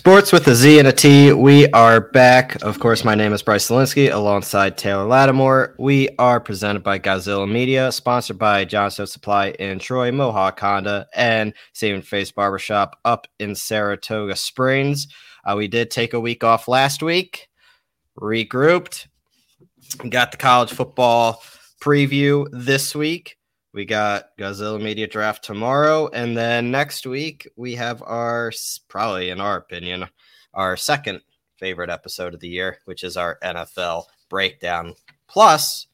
Sports with a Z and a T. We are back. Of course, my name is Bryce Zelinsky alongside Taylor Lattimore. We are presented by Godzilla Media, sponsored by Johnson Supply in Troy, Mohawk Honda, and Saving Face Barbershop up in Saratoga Springs. Uh, we did take a week off last week, regrouped, got the college football preview this week. We got Godzilla Media Draft tomorrow, and then next week we have our probably, in our opinion, our second favorite episode of the year, which is our NFL breakdown plus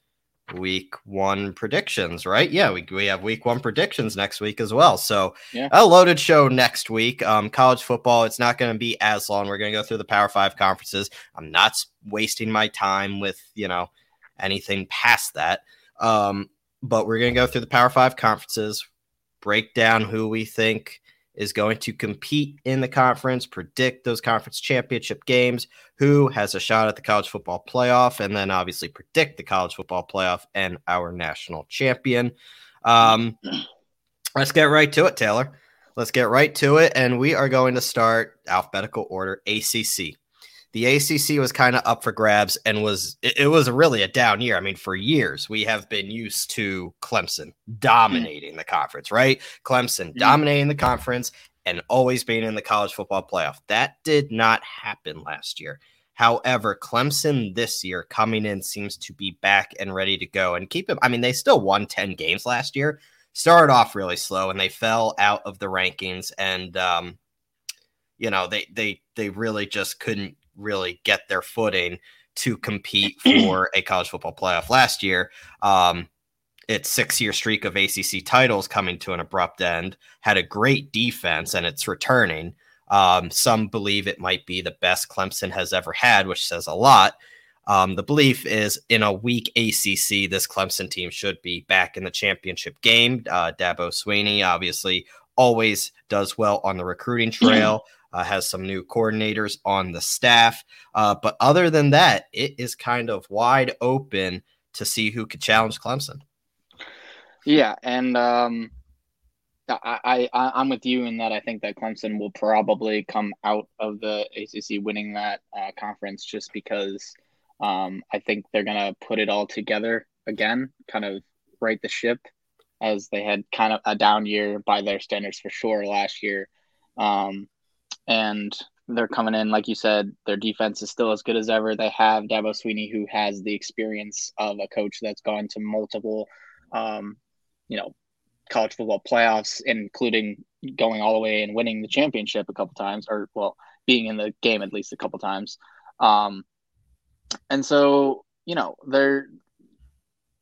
week one predictions, right? Yeah, we, we have week one predictions next week as well. So yeah. a loaded show next week. Um, college football, it's not going to be as long. We're going to go through the Power Five conferences. I'm not wasting my time with, you know, anything past that. Um, but we're going to go through the Power Five conferences, break down who we think is going to compete in the conference, predict those conference championship games, who has a shot at the college football playoff, and then obviously predict the college football playoff and our national champion. Um, let's get right to it, Taylor. Let's get right to it. And we are going to start alphabetical order ACC the ACC was kind of up for grabs and was it, it, was really a down year. I mean, for years we have been used to Clemson dominating the conference, right? Clemson mm-hmm. dominating the conference and always being in the college football playoff. That did not happen last year. However, Clemson this year coming in seems to be back and ready to go and keep it. I mean, they still won 10 games last year, started off really slow and they fell out of the rankings. And, um, you know, they, they, they really just couldn't really get their footing to compete for a college football playoff last year. Um, its six year streak of ACC titles coming to an abrupt end, had a great defense and it's returning. Um, some believe it might be the best Clemson has ever had, which says a lot. Um, the belief is in a weak ACC, this Clemson team should be back in the championship game. Uh, Dabo Swinney obviously always does well on the recruiting trail uh, has some new coordinators on the staff. Uh, but other than that, it is kind of wide open to see who could challenge Clemson. Yeah, and um, I, I I'm with you in that I think that Clemson will probably come out of the ACC winning that uh, conference just because um, I think they're gonna put it all together again, kind of right the ship as they had kind of a down year by their standards for sure last year. Um, and they're coming in, like you said, their defense is still as good as ever. They have Dabo Swinney, who has the experience of a coach that's gone to multiple, um, you know, college football playoffs, including going all the way and winning the championship a couple times, or well, being in the game at least a couple times. Um, and so, you know, they're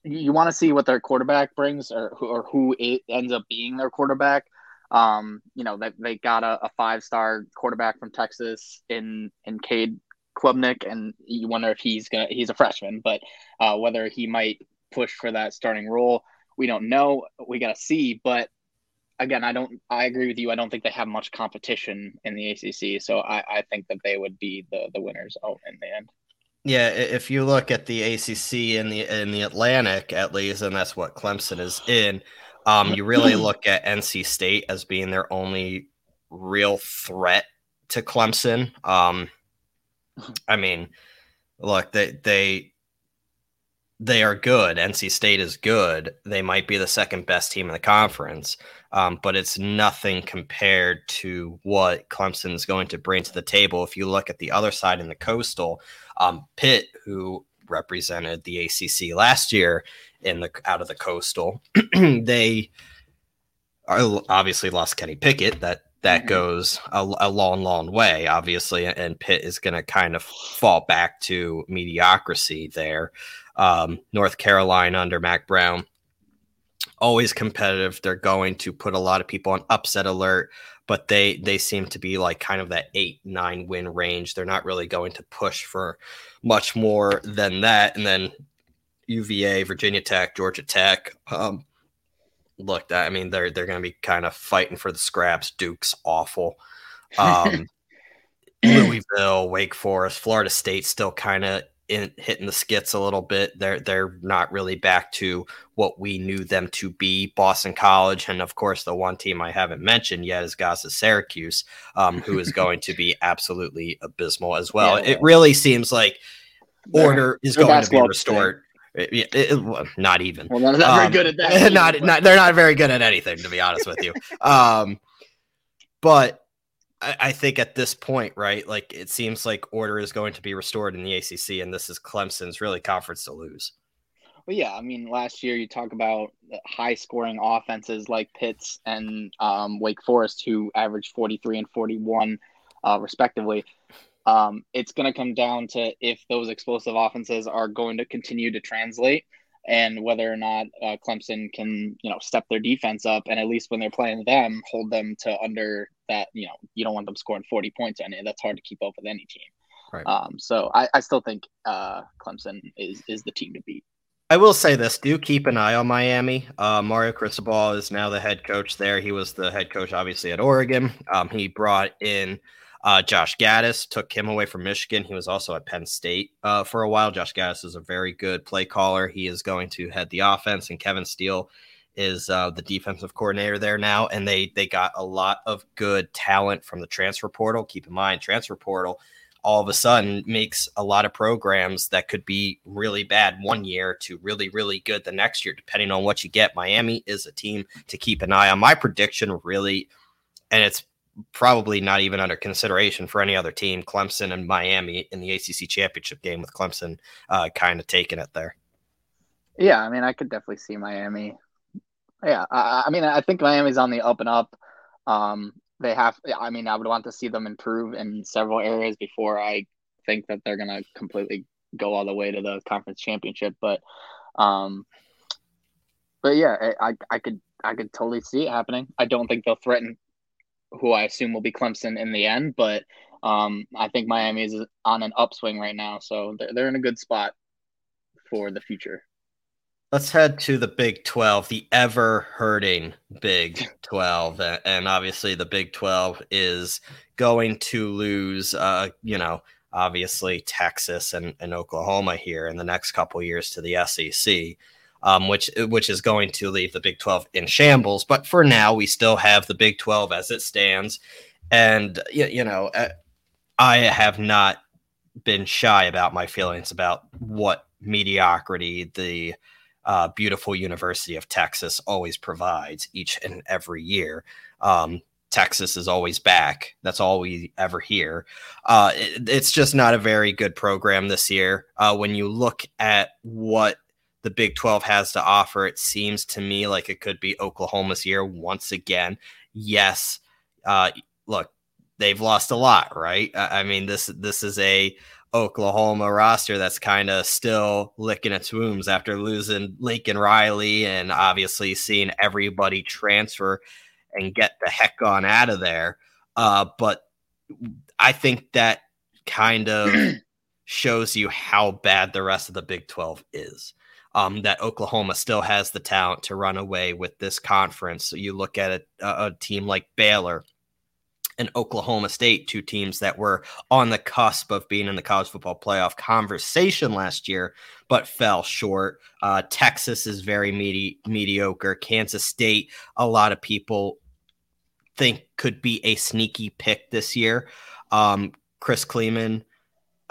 you want to see what their quarterback brings, or or who ends up being their quarterback. Um, you know, they, they got a, a five star quarterback from Texas in in Cade Klubnik, and you wonder if he's gonna he's a freshman, but uh, whether he might push for that starting role, we don't know. We gotta see. But again, I don't. I agree with you. I don't think they have much competition in the ACC, so I, I think that they would be the the winners out in the end. Yeah, if you look at the ACC in the in the Atlantic, at least, and that's what Clemson is in. Um, you really look at NC State as being their only real threat to Clemson. Um, I mean, look, they they they are good. NC State is good. They might be the second best team in the conference, um, but it's nothing compared to what Clemson is going to bring to the table. If you look at the other side in the coastal, um, Pitt, who represented the ACC last year, in the out of the coastal. they are obviously lost Kenny Pickett. That that mm-hmm. goes a, a, long, long way, obviously, and Pitt is going to kind of fall back to mediocrity there. Um, North Carolina under Mack Brown, always competitive. They're going to put a lot of people on upset alert, but they they seem to be like kind of that eight nine win range. They're not really going to push for much more than that. And then UVA, Virginia Tech, Georgia Tech. Um, look, I mean, they're they're going to be kind of fighting for the scraps. Duke's awful. Um, Louisville, Wake Forest, Florida State still kind of in hitting the skits a little bit. They're they're not really back to what we knew them to be. Boston College, and of course, the one team I haven't mentioned yet is Gaza Syracuse, um, who is going to be absolutely abysmal as well. Yeah, it really seems like order is going to be restored. It, it, not even. Well, they're not um, very good at that. Not, not, they're not very good at anything, to be honest with you. Um, but I, I think at this point, right, like it seems like order is going to be restored in the ACC, and this is Clemson's really conference to lose. Well, yeah, I mean, last year you talk about high scoring offenses like Pitts and um, Wake Forest, who averaged 43 and 41, uh, respectively. Um, it's going to come down to if those explosive offenses are going to continue to translate and whether or not uh, Clemson can, you know, step their defense up and at least when they're playing them, hold them to under that. You know, you don't want them scoring 40 points on it. That's hard to keep up with any team. Right. Um, so I, I still think uh, Clemson is is the team to beat. I will say this: do keep an eye on Miami. Uh, Mario Cristobal is now the head coach there. He was the head coach, obviously, at Oregon. Um, he brought in uh, Josh Gattis took him away from Michigan. He was also at Penn State uh, for a while. Josh Gattis is a very good play caller. He is going to head the offense, and Kevin Steele is uh, the defensive coordinator there now. And they they got a lot of good talent from the transfer portal. Keep in mind, transfer portal all of a sudden makes a lot of programs that could be really bad one year to really really good the next year, depending on what you get. Miami is a team to keep an eye on. My prediction really, and it's probably not even under consideration for any other team. Clemson and Miami in the ACC championship game with Clemson uh, kind of taking it there. Yeah, I mean, I could definitely see Miami. Yeah, I, I mean, I think Miami's on the up and up. Um, they have. I mean, I would want to see them improve in several areas before I think that they're going to completely go all the way to the conference championship. But, um, but yeah, I, I could I could totally see it happening. I don't think they'll threaten who I assume will be Clemson in the end. But um, I think Miami is on an upswing right now, so they're, they're in a good spot for the future. Let's head to the Big 12, the ever hurting Big 12. And obviously, the Big 12 is going to lose, uh, you know, obviously Texas and, and Oklahoma here in the next couple years to the SEC um, which which is going to leave the Big 12 in shambles. But for now, we still have the Big 12 as it stands, and you, you know, uh, I have not been shy about my feelings about what mediocrity the uh, beautiful University of Texas always provides each and every year. Um, Texas is always back. That's all we ever hear. Uh, it, it's just not a very good program this year. Uh, when you look at what the Big 12 has to offer. It seems to me like it could be Oklahoma's year once again. Yes, uh, look, they've lost a lot, right? I mean, this this is a Oklahoma roster that's kind of still licking its wounds after losing Lincoln Riley and obviously seeing everybody transfer and get the heck on out of there. Uh, but I think that kind of shows you how bad the rest of the Big 12 is um, that Oklahoma still has the talent to run away with this conference. So you look at a, a team like Baylor and Oklahoma State, two teams that were on the cusp of being in the college football playoff conversation last year, but fell short. Uh, Texas is very medi- mediocre. Kansas State, a lot of people think could be a sneaky pick this year. Um, Chris Klieman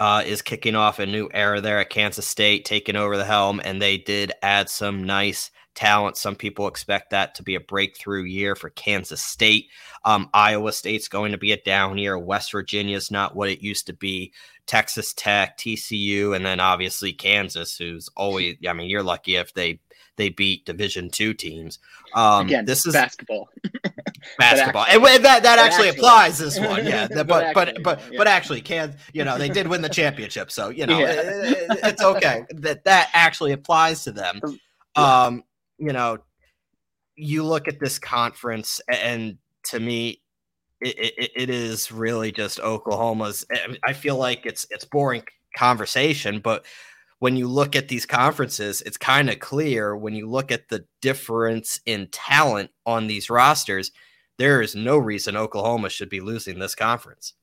uh, is kicking off a new era there at Kansas State, taking over the helm, and they did add some nice talent. Some people expect that to be a breakthrough year for Kansas State. Um, Iowa State's going to be a down year. West Virginia's not what it used to be. Texas Tech, TCU, and then obviously Kansas, who's always. I mean, you're lucky if they they beat Division two teams. Um, Again, this is basketball. basketball, actually, and that that actually, actually, applies this one. Yeah, but but but but, yeah. but actually, can you know they did win the championship, so you know yeah. it, it's okay that that actually applies to them. Um, you know, you look at this conference, and to me, it, it, it is really just Oklahoma's. I feel like it's it's boring conversation, but when you look at these conferences, it's kind of clear when you look at the difference in talent on these rosters, there is no reason Oklahoma should be losing this conference.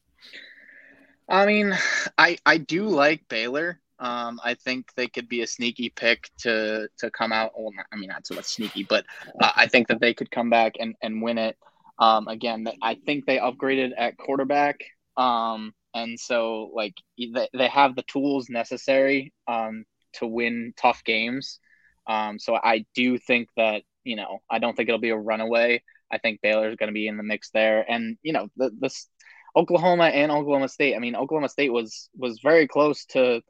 I mean, I I do like Baylor. Um, I think they could be a sneaky pick to to come out. Well, not, I mean, not so much sneaky, but uh, I think that they could come back and, and win it. Um, again, I think they upgraded at quarterback. Um, and so like they, they have the tools necessary um, to win tough games. Um, so I do think that you know I don't think it'll be a runaway. I think Baylor's going to be in the mix there, and you know the this Oklahoma and Oklahoma State. I mean, Oklahoma State was was very close to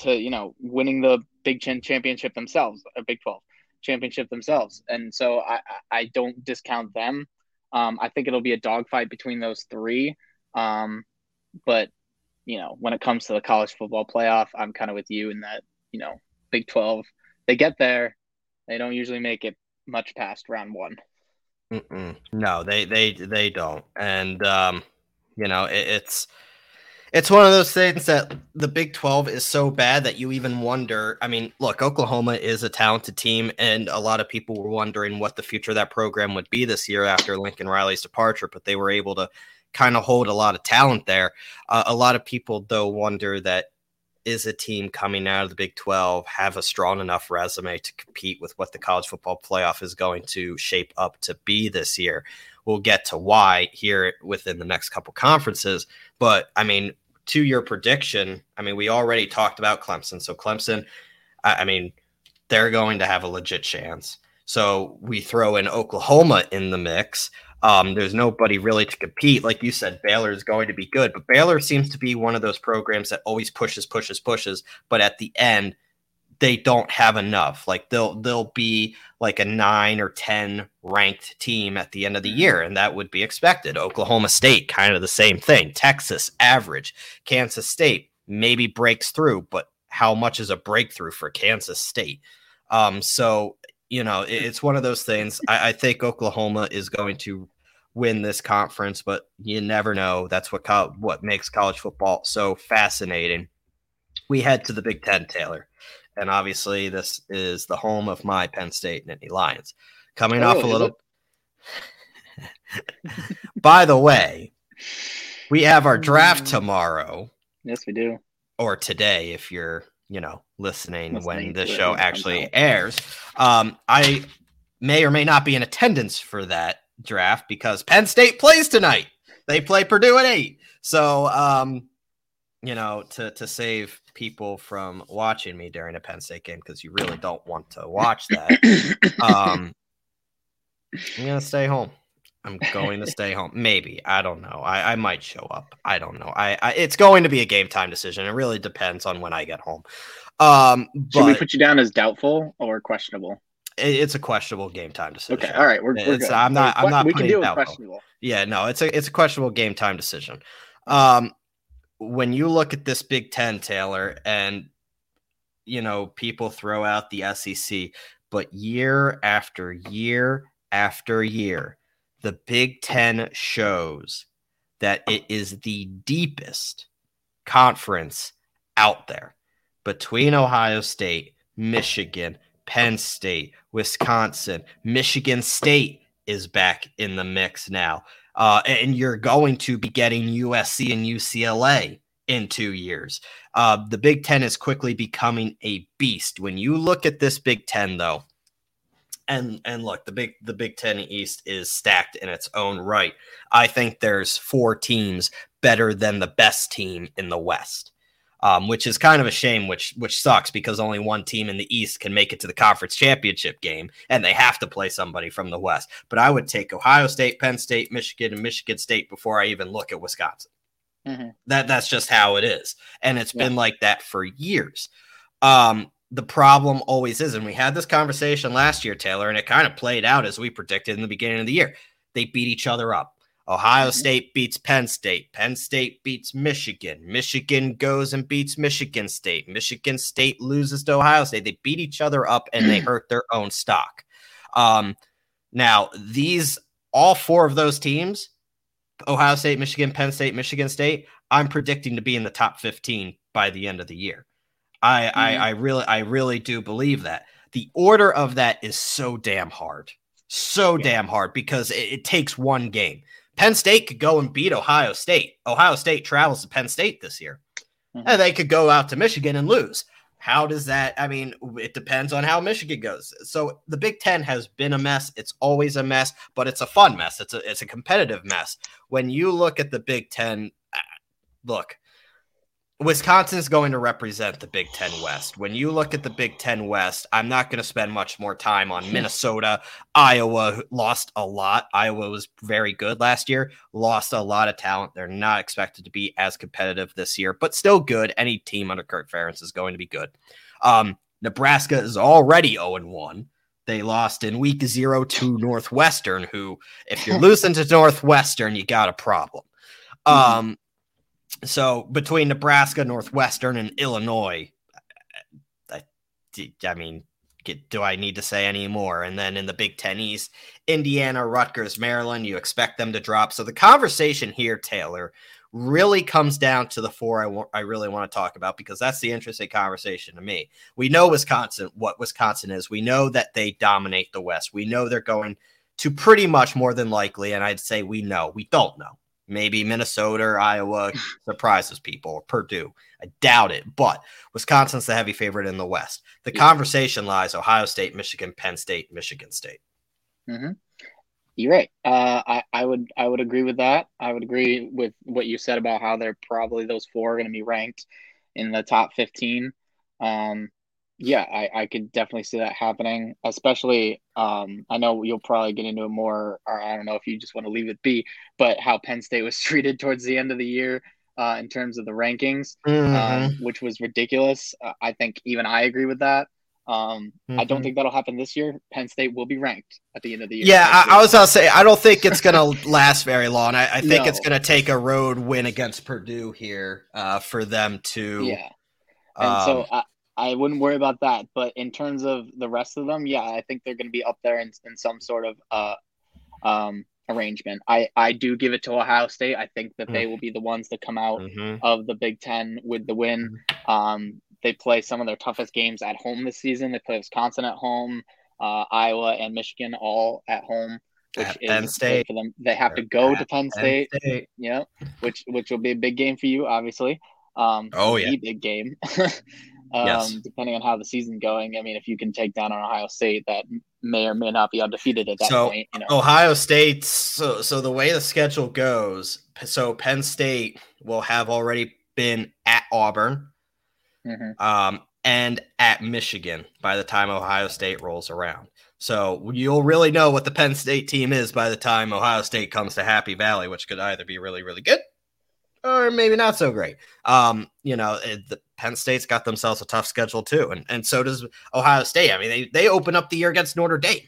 to you know winning the Big Ten championship themselves, a Big Twelve championship themselves, and so I I don't discount them. Um, I think it'll be a dogfight between those three. Um, but you know, when it comes to the college football playoff, I'm kind of with you in that you know, Big Twelve, they get there, they don't usually make it much past round one. Mm-mm. No, they they they don't, and um, you know, it, it's it's one of those things that the Big 12 is so bad that you even wonder. I mean, look, Oklahoma is a talented team, and a lot of people were wondering what the future of that program would be this year after Lincoln Riley's departure, but they were able to kind of hold a lot of talent there. Uh, a lot of people, though, wonder that is a team coming out of the Big 12 have a strong enough resume to compete with what the college football playoff is going to shape up to be this year? We'll get to why here within the next couple conferences. But I mean, to your prediction, I mean, we already talked about Clemson. So Clemson, I, I mean, they're going to have a legit chance. So we throw in Oklahoma in the mix. Um, there's nobody really to compete. Like you said, Baylor is going to be good, but Baylor seems to be one of those programs that always pushes, pushes, pushes, but at the end, they don't have enough. Like they'll they'll be like a nine or ten ranked team at the end of the mm-hmm. year, and that would be expected. Oklahoma State, kind of the same thing. Texas, average. Kansas State maybe breaks through, but how much is a breakthrough for Kansas State? Um, so you know, it, it's one of those things. I, I think Oklahoma is going to win this conference, but you never know. That's what co- what makes college football so fascinating. We head to the Big Ten, Taylor and obviously this is the home of my Penn State Nittany Lions. Coming oh, off a little. By the way, we have our draft mm. tomorrow. Yes, we do. Or today, if you're, you know, listening, listening when the show actually airs. Um, I may or may not be in attendance for that draft because Penn State plays tonight. They play Purdue at eight. So, um, you know, to to save people from watching me during a Penn State game because you really don't want to watch that. um, I'm gonna stay home. I'm going to stay home. Maybe I don't know. I, I might show up. I don't know. I, I it's going to be a game time decision. It really depends on when I get home. Um, should we put you down as doubtful or questionable? It, it's a questionable game time decision. Okay, all right, we're, we're good. I'm not. I'm not. We can deal with questionable. Yeah, no, it's a it's a questionable game time decision. Um, when you look at this Big Ten, Taylor, and you know, people throw out the SEC, but year after year after year, the Big Ten shows that it is the deepest conference out there between Ohio State, Michigan, Penn State, Wisconsin, Michigan State is back in the mix now. Uh, and you're going to be getting USC and UCLA in two years. Uh, the Big Ten is quickly becoming a beast. When you look at this Big Ten, though, and and look, the big the Big Ten East is stacked in its own right. I think there's four teams better than the best team in the West um, which is kind of a shame, which which sucks because only one team in the East can make it to the conference championship game, and they have to play somebody from the West. But I would take Ohio State, Penn State, Michigan, and Michigan State before I even look at Wisconsin. Mm-hmm. That that's just how it is, and it's yeah. been like that for years. Um, the problem always is, and we had this conversation last year, Taylor, and it kind of played out as we predicted in the beginning of the year. They beat each other up. Ohio mm-hmm. State beats Penn State. Penn State beats Michigan. Michigan goes and beats Michigan State. Michigan State loses to Ohio State. They beat each other up and they hurt their own stock. Um, now, these all four of those teams Ohio State, Michigan, Penn State, Michigan State I'm predicting to be in the top 15 by the end of the year. I, mm-hmm. I, I really, I really do believe that. The order of that is so damn hard, so yeah. damn hard because it, it takes one game. Penn State could go and beat Ohio State. Ohio State travels to Penn State this year. mm-hmm. and they could go out to Michigan and lose. How does that? I mean, it depends on how Michigan goes. So the Big Ten has been a mess. It's always a mess, but it's a fun mess. It's a it's a competitive mess. When you look at the Big Ten, uh, look, Wisconsin is going to represent the Big Ten West. When you look at the Big Ten West, I'm not going to spend much more time on Minnesota. Iowa lost a lot. Iowa was very good last year, lost a lot of talent. They're not expected to be as competitive this year, but still good. Any team under Kirk Ferentz is going to be good. Um, Nebraska is already 0 1. They lost in week zero to Northwestern, who, if you're losing to Northwestern, you got a problem. Um, so between Nebraska, Northwestern, and Illinois, I, I mean, do I need to say any more? And then in the Big Ten East, Indiana, Rutgers, Maryland, you expect them to drop. So the conversation here, Taylor, really comes down to the four I really want to talk about because that's the interesting conversation to me. We know Wisconsin, what Wisconsin is. We know that they dominate the West. We know they're going to pretty much more than likely, and I'd say we know. We don't know. Maybe Minnesota or Iowa surprises people or Purdue. I doubt it, but Wisconsin's the heavy favorite in the West. The yeah. conversation lies Ohio State, Michigan, Penn State, Michigan State. Mm-hmm. You're right. Uh, I, I would I would agree with that. I would agree with what you said about how they're probably those four are going to be ranked in the top 15. Um, yeah, I, I could definitely see that happening. Especially, um, I know you'll probably get into it more, or I don't know if you just want to leave it be, but how Penn State was treated towards the end of the year uh, in terms of the rankings, mm-hmm. um, which was ridiculous. Uh, I think even I agree with that. Um, mm-hmm. I don't mm-hmm. think that'll happen this year. Penn State will be ranked at the end of the year. Yeah, I, I, was gonna say I don't think it's gonna last very long. I, I think no. it's gonna take a road win against Purdue here uh, for them to. Yeah, and um, so I, I wouldn't worry about that. But in terms of the rest of them, yeah, I think they're going to be up there in, in some sort of uh, um, arrangement. I, I do give it to Ohio State. I think that they mm. will be the ones to come out mm-hmm. of the Big Ten with the win. Mm-hmm. Um, they play some of their toughest games at home this season. They play Wisconsin at home, uh, Iowa and Michigan all at home, which at is Penn State. for them. They have to go to Penn State, Penn State, yeah, which which will be a big game for you, obviously. Um, oh yeah, big game. um, yes. depending on how the season's going. I mean, if you can take down an Ohio State that may or may not be undefeated at that so, point. You know. Ohio State. So, so the way the schedule goes, so Penn State will have already been at Auburn, mm-hmm. um, and at Michigan by the time Ohio State rolls around. So you'll really know what the Penn State team is by the time Ohio State comes to Happy Valley, which could either be really, really good or maybe not so great. Um, you know, it, the, Penn State's got themselves a tough schedule too, and and so does Ohio State. I mean, they they open up the year against Notre Dame.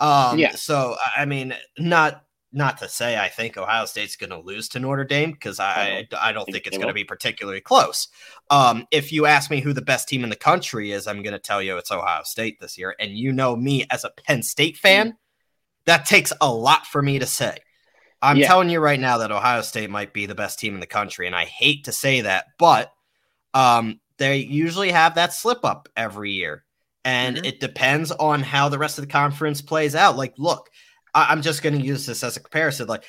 Um, yeah. So I mean, not not to say I think Ohio State's going to lose to Notre Dame because I I don't, I don't think, think it's going to be particularly close. Um, if you ask me who the best team in the country is, I'm going to tell you it's Ohio State this year. And you know me as a Penn State fan, that takes a lot for me to say. I'm yeah. telling you right now that Ohio State might be the best team in the country, and I hate to say that, but um, they usually have that slip up every year, and mm-hmm. it depends on how the rest of the conference plays out. Like, look, I- I'm just going to use this as a comparison. Like,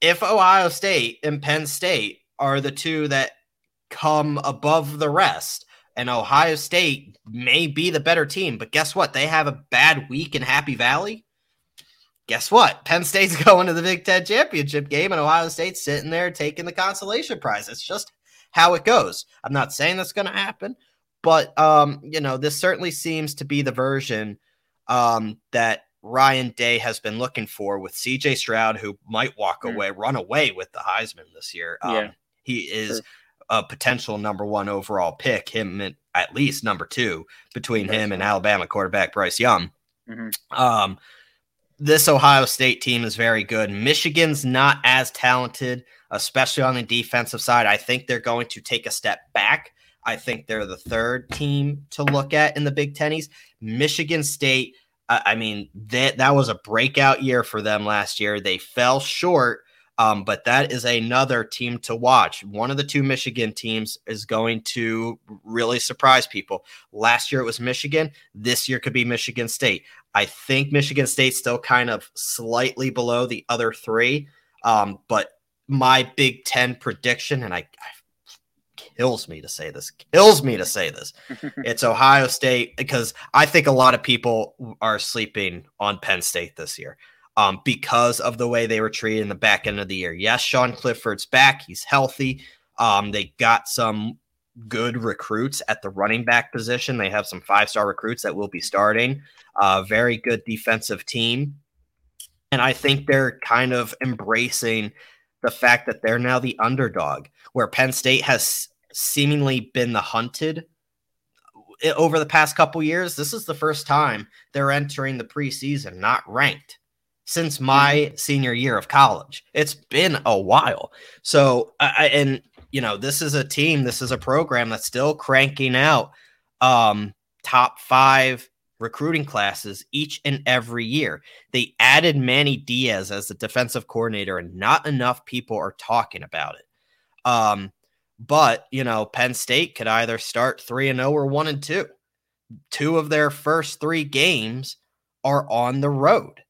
if Ohio State and Penn State are the two that come above the rest, and Ohio State may be the better team, but guess what? They have a bad week in Happy Valley guess what? Penn State's going to the Big Ten championship game, and Ohio State's sitting there taking the consolation prize. It's just how it goes. I'm not saying that's going to happen, but um, you know, this certainly seems to be the version um, that Ryan Day has been looking for with CJ Stroud, who might walk mm. away, run away with the Heisman this year. Um, yeah. He is sure. a potential number one overall pick, him at least number two between him and Alabama quarterback Bryce Young. Mm-hmm. Um, this Ohio State team is very good. Michigan's not as talented, especially on the defensive side. I think they're going to take a step back. I think they're the third team to look at in the Big Ten East. Michigan State, I mean, that that was a breakout year for them last year. They fell short, um, but that is another team to watch. One of the two Michigan teams is going to really surprise people. Last year it was Michigan. This year could be Michigan State. I think Michigan State's still kind of slightly below the other three. Um, but my Big Ten prediction, and I, I kills me to say this, kills me to say this. it's Ohio State because I think a lot of people are sleeping on Penn State this year um, because of the way they were treated in the back end of the year. Yes, Sean Clifford's back, he's healthy. Um, they got some good recruits at the running back position. They have some five star recruits that will be starting. A uh, very good defensive team. And I think they're kind of embracing the fact that they're now the underdog, where Penn State has seemingly been the hunted eh, over the past couple years. This is the first time they're entering the preseason not ranked since my mm-hmm. senior year of college. It's been a while. So, I, and you know, this is a team, this is a program that's still cranking out um, top five recruiting classes each and every year. They added Manny Diaz as the defensive coordinator, and not enough people are talking about it. Um, but you know, Penn State could either start three and zero oh or one and two. Two of their first three games are on the road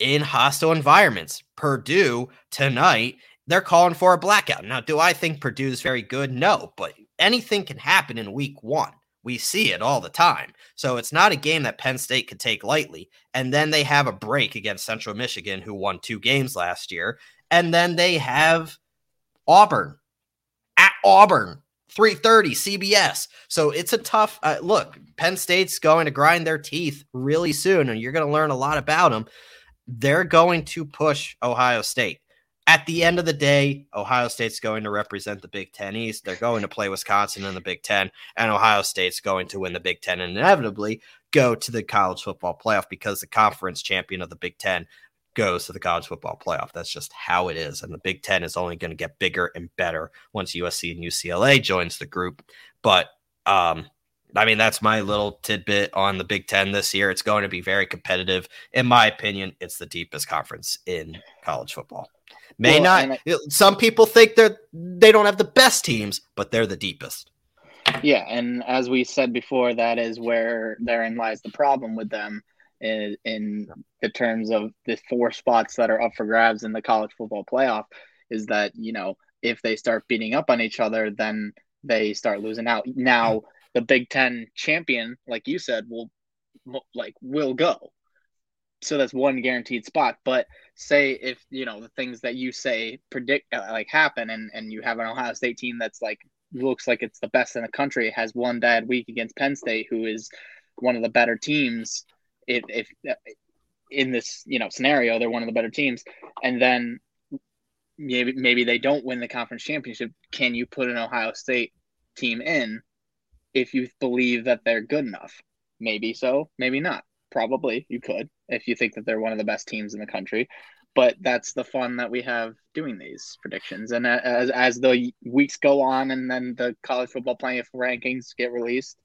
in hostile environments. Purdue tonight they're calling for a blackout. Now, do I think Purdue is very good? No, but anything can happen in week one. We see it all the time. So it's not a game that Penn State could take lightly. And then they have a break against Central Michigan, who won two games last year. And then they have Auburn at Auburn, 3:30 CBS. So it's a tough uh, look. Penn State's going to grind their teeth really soon, and you're going to learn a lot about them. They're going to push Ohio State at the end of the day, Ohio State's going to represent the Big Ten East. They're going to play Wisconsin in the Big Ten, and Ohio State's going to win the Big Ten and inevitably go to the college football playoff because the conference champion of the Big Ten goes to the college football playoff. That's just how it is. And the Big Ten is only going to get bigger and better once USC and UCLA joins the group. But um, I mean, that's my little tidbit on the Big Ten this year. It's going to be very competitive. In my opinion, it's the deepest conference in college football. May well, not. I, some people think they're they don't have the best teams, but they're the deepest. Yeah, and as we said before, that is where therein lies the problem with them in, in the terms of the four spots that are up for grabs in the college football playoff. Is that you know if they start beating up on each other, then they start losing out. Now mm. the Big Ten champion, like you said, will like will go. So that's one guaranteed spot, but say if you know the things that you say predict uh, like happen and and you have an ohio state team that's like looks like it's the best in the country has one bad week against penn state who is one of the better teams if, if uh, in this you know scenario they're one of the better teams and then maybe maybe they don't win the conference championship can you put an ohio state team in if you believe that they're good enough? Maybe so maybe not probably you could if you think that they're one of the best teams in the country. But that's the fun that we have doing these predictions. And uh, as as the weeks go on, and then the college football playoff rankings get released,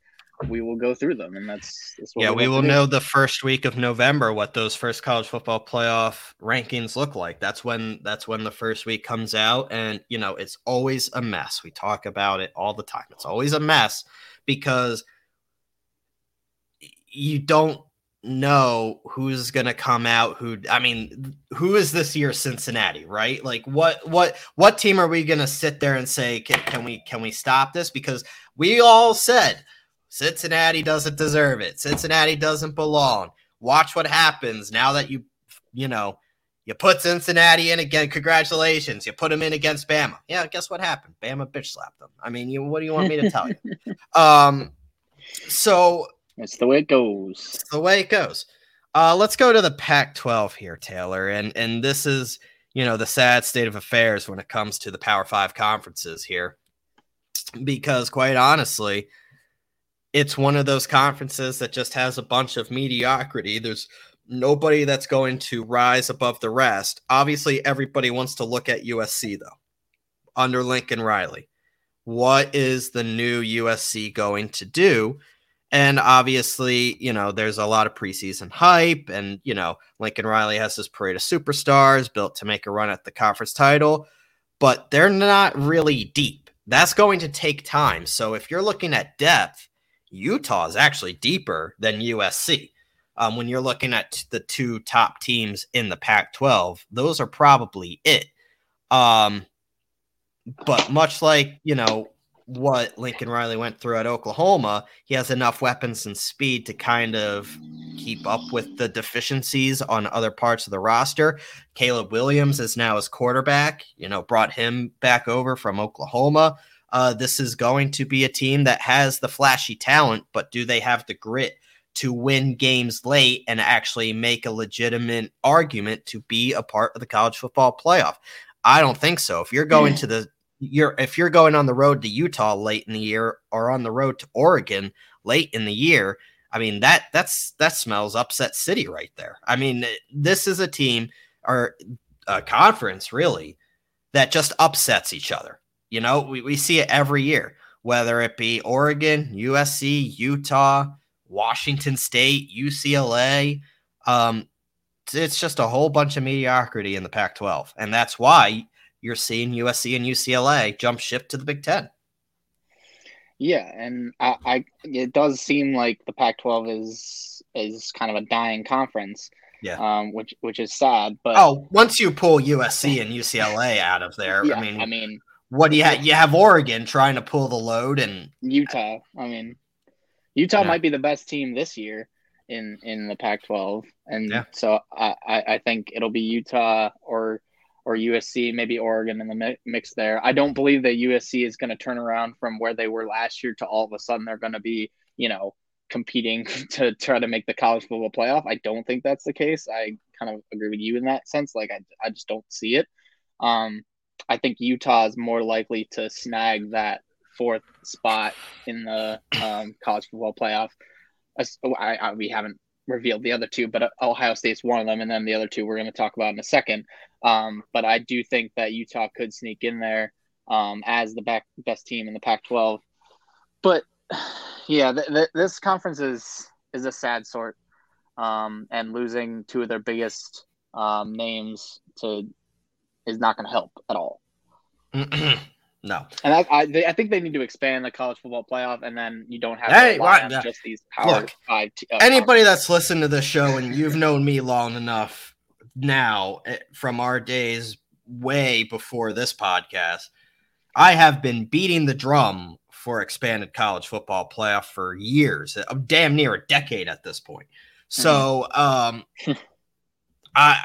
we will go through them, and that's, that's yeah. We will know the first week of November what those first college football playoff rankings look like. That's when that's when the first week comes out, and you know it's always a mess. We talk about it all the time. It's always a mess because you don't know who's going to come out who I mean who is this year Cincinnati right? Like what what what team are we going to sit there and say can, can we can we stop this? Because we all said Cincinnati doesn't deserve it. Cincinnati doesn't belong. Watch what happens now that you you know you put Cincinnati in again congratulations you put them in against Bama. Yeah guess what happened? Bama bitch slapped them. I mean you what do you want me to tell you? Um so it's the way it goes. It's the way it goes. Uh, let's go to the Pac-12 here, Taylor, and and this is you know the sad state of affairs when it comes to the Power Five conferences here, because quite honestly, it's one of those conferences that just has a bunch of mediocrity. There's nobody that's going to rise above the rest. Obviously, everybody wants to look at USC though, under Lincoln Riley. What is the new USC going to do? And obviously, you know, there's a lot of preseason hype, and you know, Lincoln Riley has this parade of superstars built to make a run at the conference title, but they're not really deep. That's going to take time. So if you're looking at depth, Utah is actually deeper than USC. Um, when you're looking at the two top teams in the Pac 12, those are probably it. Um, but much like, you know, what Lincoln Riley went through at Oklahoma, he has enough weapons and speed to kind of keep up with the deficiencies on other parts of the roster. Caleb Williams is now his quarterback, you know, brought him back over from Oklahoma. Uh, this is going to be a team that has the flashy talent, but do they have the grit to win games late and actually make a legitimate argument to be a part of the college football playoff? I don't think so. If you're going to the you're if you're going on the road to Utah late in the year or on the road to Oregon late in the year, I mean that that's that smells upset city right there. I mean this is a team or a conference really that just upsets each other. You know, we, we see it every year, whether it be Oregon, USC, Utah, Washington State, UCLA. Um, it's just a whole bunch of mediocrity in the Pac 12. And that's why you're seeing USC and UCLA jump ship to the Big Ten. Yeah, and I, I it does seem like the Pac-12 is is kind of a dying conference. Yeah. Um, which which is sad, but oh, once you pull USC and UCLA out of there, yeah, I mean, I mean, what do you have? You have Oregon trying to pull the load, and Utah. I mean, Utah Yeah. might be the best team this year in in the Pac-12, and Yeah. so I, I I think it'll be Utah or or USC, maybe Oregon in the mix there. I don't believe that USC is going to turn around from where they were last year to all of a sudden they're going to be you know competing to try to make the college football playoff. I don't think that's the case. I kind of agree with you in that sense. Like I I just don't see it. Um, I think Utah is more likely to snag that fourth spot in the um, college football playoff. As- I, I, we haven't revealed the other two, but Ohio State's one of them, and then the other two we're going to talk about in a second. Um, but I do think that Utah could sneak in there um, as the back, best team in the Pac-12. But yeah, th- th- this conference is is a sad sort, um, and losing two of their biggest um, names to is not going to help at all. no. And I, I, they, I think they need to expand the college football playoff, and then you don't have Hey, to right, just these power Look, five. T- uh, Anybody that's listened to this show and you've known me long enough now eh, from our days way before this podcast, I have been beating the drum for expanded college football playoff for years, uh, damn near a decade at this point. So, um, I,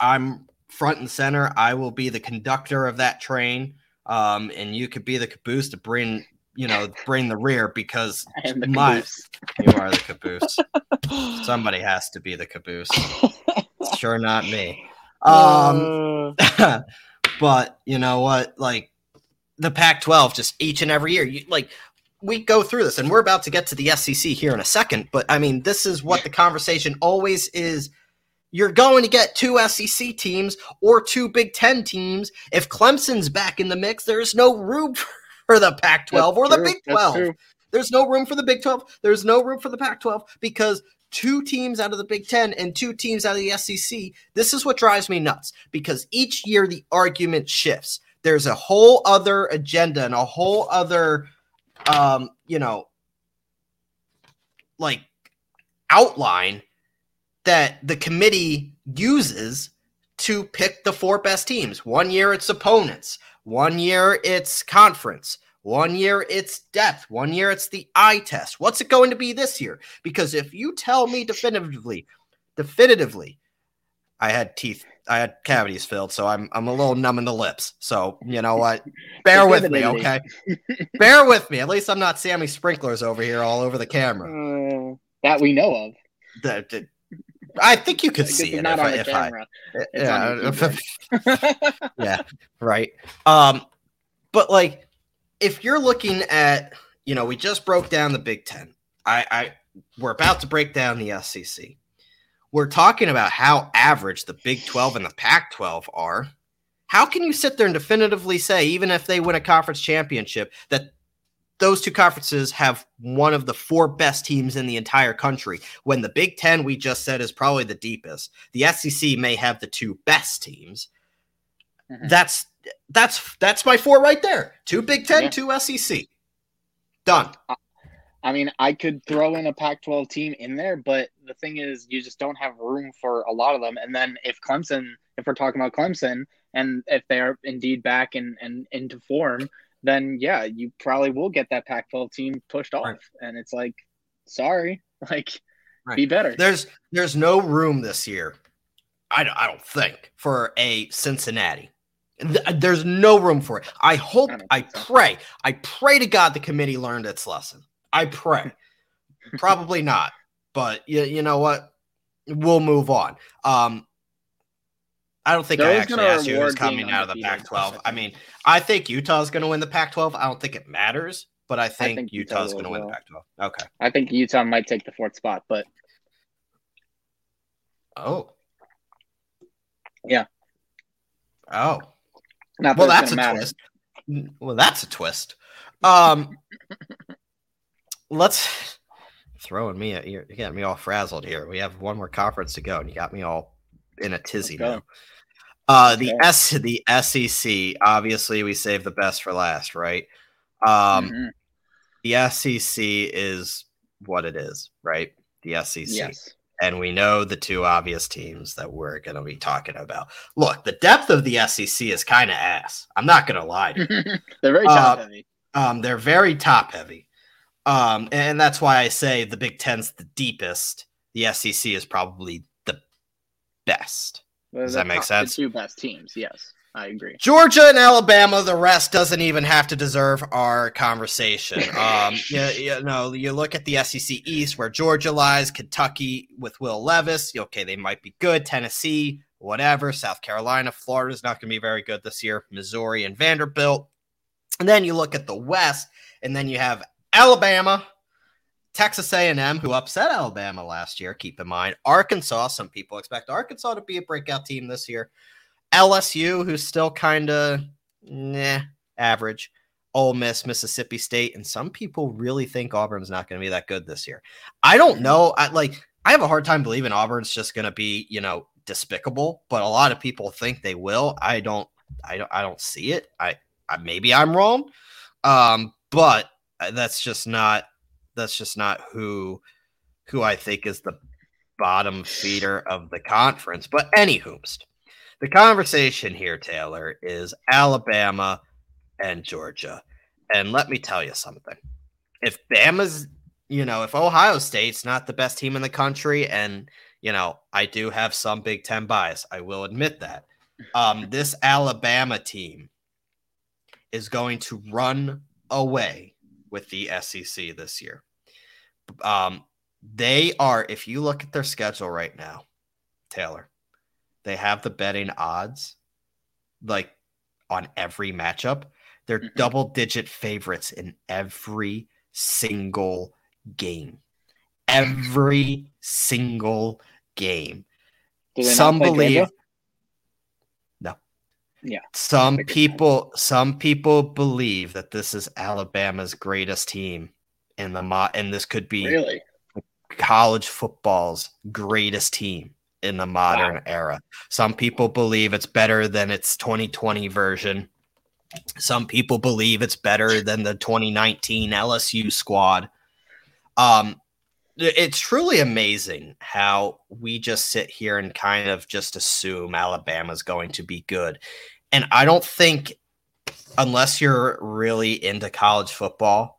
I'm front and center. I will be the conductor of that train, um, and you could be the caboose to bring, you know, bring the rear because the my- you are the caboose. Somebody has to be the caboose. Sure, not me. Um, Uh, but you know what? Like the Pac-12, just each and every year, you like we go through this, and we're about to get to the SEC here in a second. But I mean, this is what the conversation always is. You're going to get two SEC teams or two Big Ten teams. If Clemson's back in the mix, there's no room for the Pac-12 or the. Big 12. There's no room for the Big 12. There's no room for the Pac 12 because two teams out of the Big 10 and two teams out of the SEC. This is what drives me nuts because each year the argument shifts. There's a whole other agenda and a whole other, um, you know, like outline that the committee uses to pick the four best teams. One year it's opponents, one year it's conference, one year it's depth, one year it's the eye test. What's it going to be this year? Because if you tell me definitively, definitively, I had teeth, I had cavities filled, so I'm I'm a little numb in the lips. So you know what? Bear with me, okay? Bear with me. At least I'm not Sammy Sprinklers over here all over the camera. Uh, that we know of. The- the- I think you could see it not if, on I, the I camera. It's yeah, on yeah, right. Um, but like, if you're looking at, you know, we just broke down the Big Ten. I, I, we're about to break down the SEC. We're talking about how average the Big Twelve and the Pac twelve are. How can you sit there and definitively say, even if they win a conference championship, that those two conferences have one of the four best teams in the entire country when the Big Ten, we just said, is probably the deepest. The SEC may have the two best teams. Mhm. That's that's that's my four right there. Two Big Ten, Yeah. two SEC. Done. I mean, I could throw in a Pac-12 team in there, but the thing is, you just don't have room for a lot of them. And then if Clemson, if we're talking about Clemson, and if they are indeed back and and into form, then yeah, you probably will get that Pac-12 team pushed off, right. and it's like, sorry, like, right. be better. There's there's no room this year, I I don't think for a Cincinnati. There's no room for it. I hope, I, I pray, I pray to God the committee learned its lesson. I pray. Probably not, but you, you know what? We'll move on. Um, I don't think I actually asked you who's coming out of the Pac-12. I mean, I think Utah's going to win the Pac-12. I don't think it matters, but I think, I think Utah's going to win the Pac-12. Okay. I think Utah might take the fourth spot, but oh, yeah. Oh, Not well, that's a matter. twist. Well, that's a twist. Um, let's throwing me at you got me all frazzled here. We have one more conference to go, and you got me all in a tizzy now. Uh, the S the SEC. Obviously, we save the best for last, right? Um, mm-hmm. the SEC is what it is, right? The SEC. Yes. And we know the two obvious teams that we're going to be talking about. Look, the depth of the SEC is kind of ass. I'm not going to lie. To they're very top uh, heavy. Um, they're very top heavy. Um, and that's why I say the Big Ten's the deepest. The SEC is probably the best. Does that make sense? The two best teams, yes. I agree. Georgia and Alabama, the rest doesn't even have to deserve our conversation. Um, you, you know, you look at the SEC East where Georgia lies, Kentucky with Will Levis. Okay, they might be good. Tennessee, whatever. South Carolina, Florida's not going to be very good this year. Missouri and Vanderbilt. And then you look at the West, and then you have Alabama, Texas A&M, who upset Alabama last year. Keep in mind, Arkansas. Some people expect Arkansas to be a breakout team this year. LSU, who's still kind of nah, average. Ole Miss, Mississippi State, and some people really think Auburn's not going to be that good this year. I don't know. I like. I have a hard time believing Auburn's just going to be, you know, despicable. But a lot of people think they will. I don't. I don't. I don't see it. I. I maybe I'm wrong. Um, but that's just not that's just not who who I think is the bottom feeder of the conference. But anywho's the conversation here, Taylor, is Alabama and Georgia. And let me tell you something. If Bama's, you know, if Ohio State's not the best team in the country, and you know, I do have some Big Ten bias, I will admit that. Um, this Alabama team is going to run away with the SEC this year. Um, they are, if you look at their schedule right now, Taylor, they have the betting odds like on every matchup. They're mm-hmm. double digit favorites in every single game. Every single game. Some believe no. Yeah. Some people some people believe that this is Alabama's greatest team in the mo- and this could be really college football's greatest team in the modern wow. era. Some people believe it's better than its 2020 version. Some people believe it's better than the 2019 LSU squad. Um, it's truly amazing how we just sit here and kind of just assume Alabama's going to be good. And I don't think, unless you're really into college football,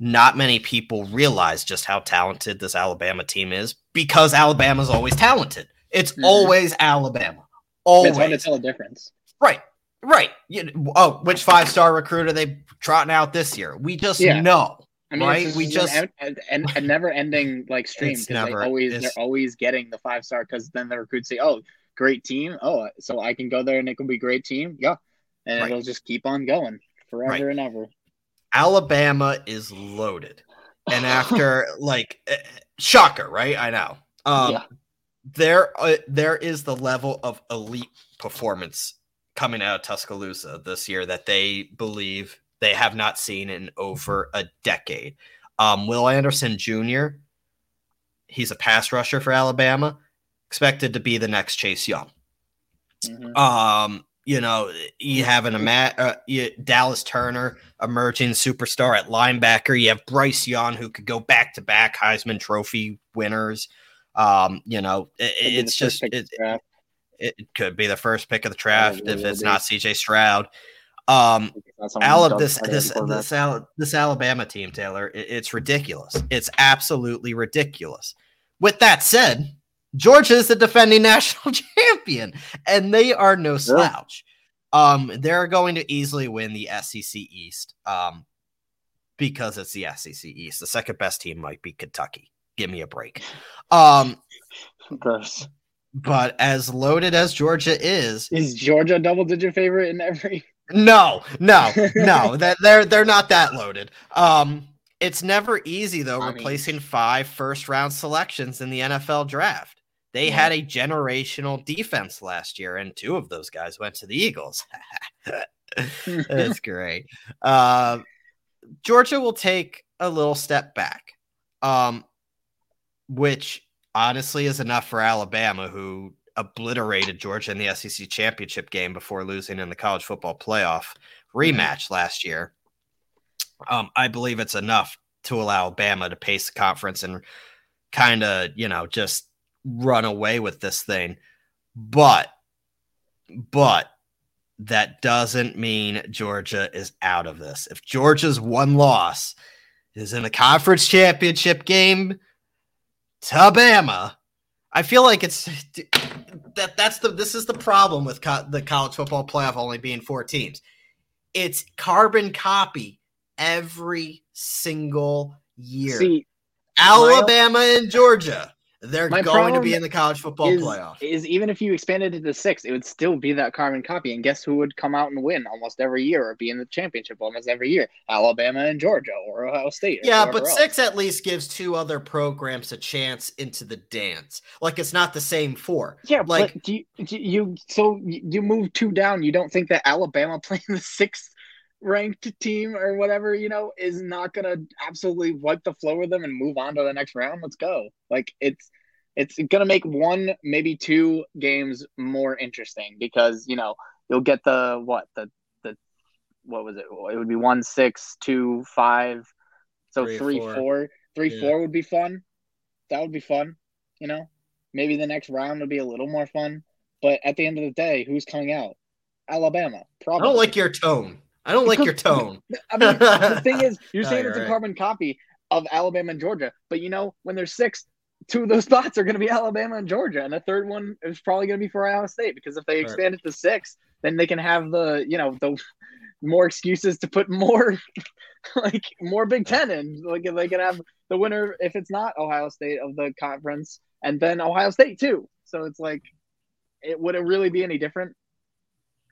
not many people realize just how talented this Alabama team is because Alabama's always talented. It's mm-hmm. always Alabama. Always. It's hard to tell a difference. Right. Right. You, oh, which five star recruiter they trotting out this year? We just yeah. know. I mean, right? we just and a, never ending like stream because they always they're always getting the five star because then the recruits say, "Oh, great team! Oh, so I can go there and it can be great team." Yeah, and right. it'll just keep on going forever right. and ever. Alabama is loaded. And after like eh, shocker, right? I know. Um yeah. there uh, there is the level of elite performance coming out of Tuscaloosa this year that they believe they have not seen in over a decade. Um, Will Anderson Jr., he's a pass rusher for Alabama, expected to be the next Chase Young. Mm-hmm. Um, you know, you have an uh, you, Dallas Turner, emerging superstar at linebacker. You have Bryce Young, who could go back to back Heisman Trophy winners. Um, you know, it, it's just it, it, could be the first pick of the draft if it's not CJ Stroud. Um, Alabama, this this this, Al- this Alabama team, Taylor, it, it's ridiculous. It's absolutely ridiculous. With that said, Georgia is the defending national champion, and they are no slouch. Um, they're going to easily win the SEC East. Um, because it's the SEC East. The second best team might be Kentucky. Give me a break. Um, Gross. But as loaded as Georgia is, is Georgia a double digit favorite in every? No, no, no. that they're they're not that loaded. Um, it's never easy though I replacing mean, five first round selections in the NFL draft. They had a generational defense last year, and two of those guys went to the Eagles. That's great. Uh, Georgia will take a little step back, um, which honestly is enough for Alabama, who obliterated Georgia in the SEC championship game before losing in the college football playoff rematch last year. Um, I believe it's enough to allow Alabama to pace the conference and kind of, you know, just run away with this thing. But, but that doesn't mean Georgia is out of this. If Georgia's one loss is in the conference championship game to Bama, I feel like it's that that's the this is the problem with co- the college football playoff only being four teams. It's carbon copy every single year. See, Alabama and Georgia. They're My going to be in the college football is, playoff. Is even if you expanded it to six, it would still be that carbon copy. And guess who would come out and win almost every year or be in the championship almost every year? Alabama and Georgia or Ohio State. Or yeah, but else. six at least gives two other programs a chance into the dance. Like it's not the same four. Yeah, like do you, do you so you move two down. You don't think that Alabama playing the sixth ranked team or whatever, you know, is not gonna absolutely wipe the floor with them and move on to the next round. Let's go. Like it's it's gonna make one, maybe two games more interesting because, you know, you'll get the what, the the what was it? It would be one, six, two, five. So three, three four. four. Three, yeah. four would be fun. That would be fun, you know. Maybe the next round would be a little more fun. But at the end of the day, who's coming out? Alabama. Probably. I don't like your tone. I don't like your tone. I mean, the thing is, you're saying it's right. a carbon copy of Alabama and Georgia, but you know, when there's six, two of those spots are going to be Alabama and Georgia, and the third one is probably going to be for Ohio State because if they expand it to six, then they can have the you know the more excuses to put more like more Big Ten in. Like they can have the winner if it's not Ohio State of the conference, and then Ohio State too. So it's like, it would it really be any different?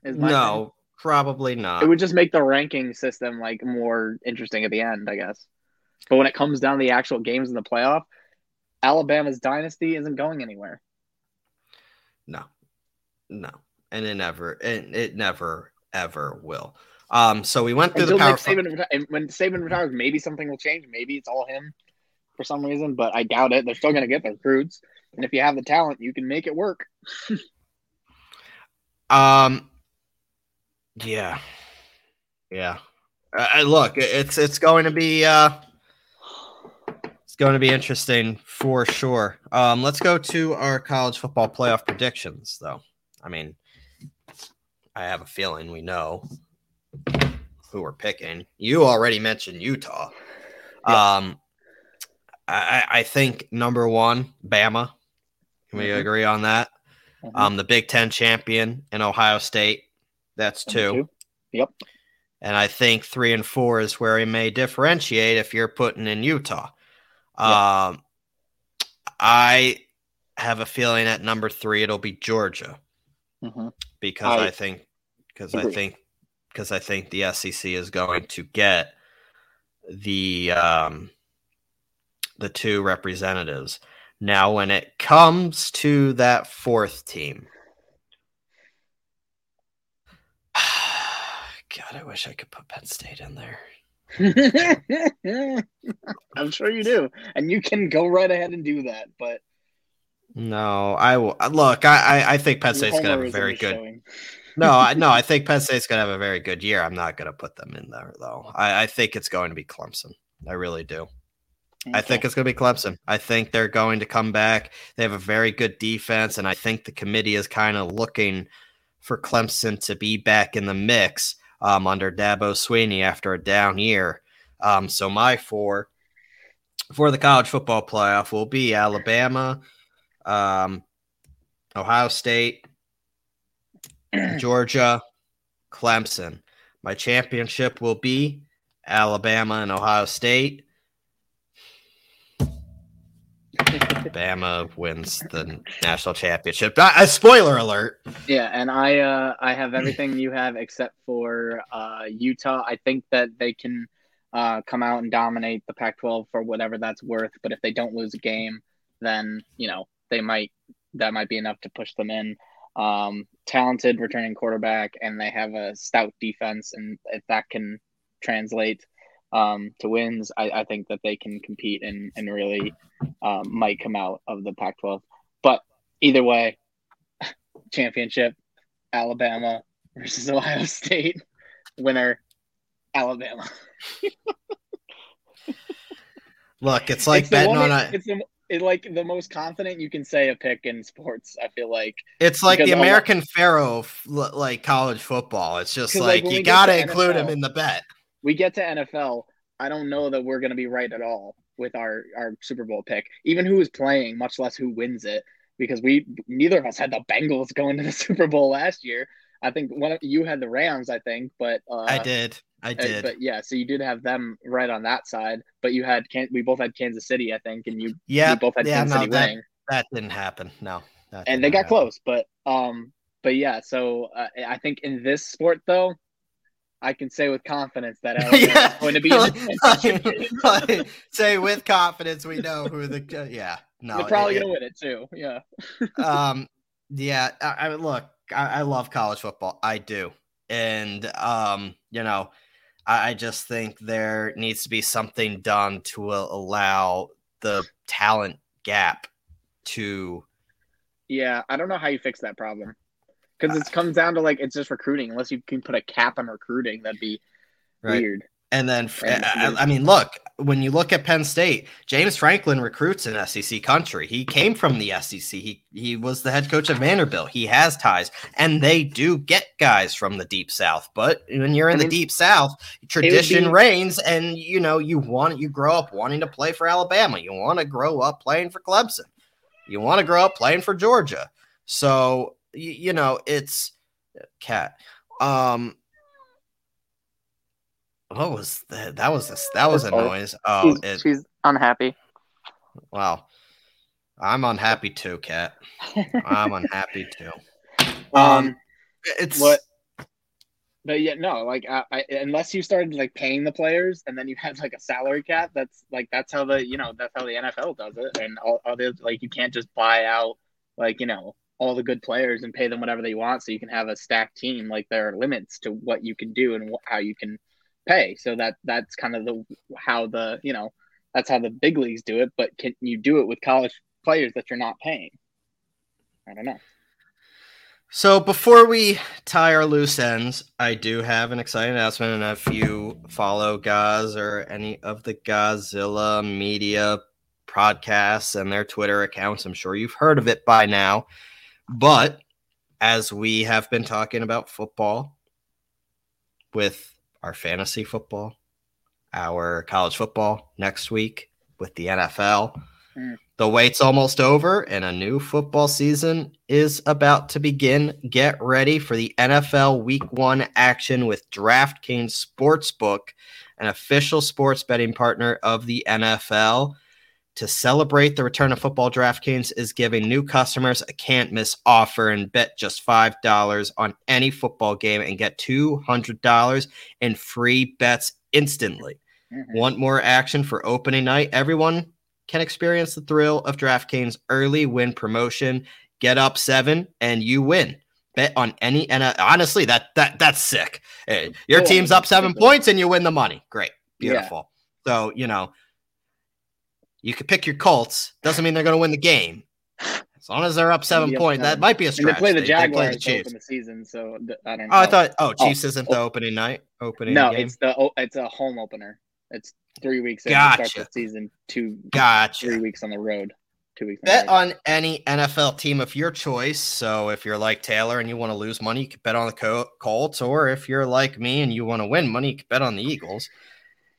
no, Probably not. It would just make the ranking system like more interesting at the end, I guess. But when it comes down to the actual games in the playoff, Alabama's dynasty isn't going anywhere. No, no, and it never, it, it never ever will. Um, so we went through Until the power. Saban reti- and when Saban retires, maybe something will change. Maybe it's all him for some reason, but I doubt it. They're still going to get their recruits, and if you have the talent, you can make it work. um, yeah, yeah. Uh, look, it's it's going to be uh, it's going to be interesting for sure. Um, let's go to our college football playoff predictions, though. I mean, I have a feeling we know who we're picking. You already mentioned Utah. Yeah. Um, I, I think number one, Bama. Can we mm-hmm. agree on that? Mm-hmm. Um, the Big Ten champion in Ohio State. That's two. two. Yep. And I think three and four is where he may differentiate if you're putting in Utah. Yep. Um, I have a feeling at number three it'll be Georgia mm-hmm. because I, I think because I think because I think the SEC is going to get the um, the two representatives. Now, when it comes to that fourth team, God, I wish I could put Penn State in there. I'm sure you do, and you can go right ahead and do that. But no, I will look. I I, think Penn State's gonna have a very good. no, I no, I think Penn State's gonna have a very good year. I'm not gonna put them in there though. I, I think it's going to be Clemson. I really do. Okay. I think it's going to be Clemson. I think they're going to come back. They have a very good defense, and I think the committee is kind of looking for Clemson to be back in the mix um, under Dabo Swinney after a down year. Um, so my four for the college football playoff will be Alabama, um, Ohio State, Georgia, Clemson. My championship will be Alabama and Ohio State. Alabama wins the national championship. A spoiler alert. Yeah, and I uh, I have everything you have except for uh, Utah. I think that they can uh, come out and dominate the Pac-12 for whatever that's worth. But if they don't lose a game, then you know they might that might be enough to push them in. Um, talented returning quarterback, and they have a stout defense, and if that can translate um, to wins, I, I, think that they can compete and, and really um, might come out of the Pac 12. But either way, championship, Alabama versus Ohio State, winner, Alabama. Look, it's like it's betting on a. It's the, it's like the most confident you can say a pick in sports. I feel like it's like the American Pharoah, like college football. It's just like, like you got to include NFL, him in the bet we get to NFL, I don't know that we're going to be right at all with our our Super Bowl pick, even who is playing, much less who wins it, because we neither of us had the Bengals going to the Super Bowl last year. I think one of you had the Rams, I think, but uh, I did, I uh, did, but yeah, so you did have them right on that side, but you had we both had Kansas City, I think, and you yeah, both had yeah, Kansas no, City that, winning. That didn't happen, no, and they got happen. close, but um, but yeah, so uh, I think in this sport though, I can say with confidence that yeah. going to be like, say with confidence we know who the uh, yeah no they're probably going to win it too yeah. Um yeah I, I look I, I, love college football I do. And um you know I, I just think there needs to be something done to allow the talent gap to yeah I don't know how you fix that problem because it comes down to like it's just recruiting. Unless you can put a cap on recruiting, that'd be right. weird. And then, I, I, mean, look, when you look at Penn State, James Franklin recruits in SEC country. He came from the SEC. He he was the head coach of Vanderbilt. He has ties, and they do get guys from the deep South. But when you're in I mean, the deep South, tradition be- reigns, and you know you want you grow up wanting to play for Alabama. You want to grow up playing for Clemson. You want to grow up playing for Georgia. So you, you know, it's cat. Um, what was that? That was this. That was a noise. Oh, she's, it, she's unhappy. Wow, I'm unhappy too, cat. I'm unhappy too. Um, um, it's what. But yeah, no, like I, I, unless you started like paying the players and then you had like a salary cap, that's like that's how the you know that's how the NFL does it, and all other like you can't just buy out like you know all the good players and pay them whatever they want so you can have a stacked team like there are limits to what you can do and wh- how you can pay so that that's kind of the how the you know that's how the big leagues do it but can you do it with college players that you're not paying i don't know so before we tie our loose ends, I do have an exciting announcement. And if you follow Gaz or any of the Godzilla media podcasts and their Twitter accounts, I'm sure you've heard of it by now. But as we have been talking about football with our fantasy football, our college football next week with the NFL, mm. the wait's almost over and a new football season is about to begin. Get ready for the NFL week one action with DraftKings Sportsbook, an official sports betting partner of the NFL to celebrate the return of football, DraftKings is giving new customers a can't miss offer and bet just $5 on any football game and get $200 in free bets instantly. Mm-hmm. Want more action for opening night? Everyone can experience the thrill of DraftKings early win promotion. Get up seven and you win. Bet on any and honestly, that that that's sick. Hey, Your team's up seven points and you win the money. Great, beautiful. Yeah. So you know you could pick your Colts. Doesn't mean they're going to win the game. As long as they're up seven points, that might be a stretch. And they play the Jaguars they, they the, the season, so I don't know. Oh, I thought. Oh, oh Chiefs oh, isn't oh, the opening night. Opening. No, game? it's the oh, it's a home opener. It's three weeks. In gotcha. Start the season. Two. Gotcha. Three weeks on the road. two weeks. Bet on any NFL team of your choice. So if you're like Taylor and you want to lose money, you can bet on the Colts. Or if you're like me and you want to win money, you can bet on the Eagles.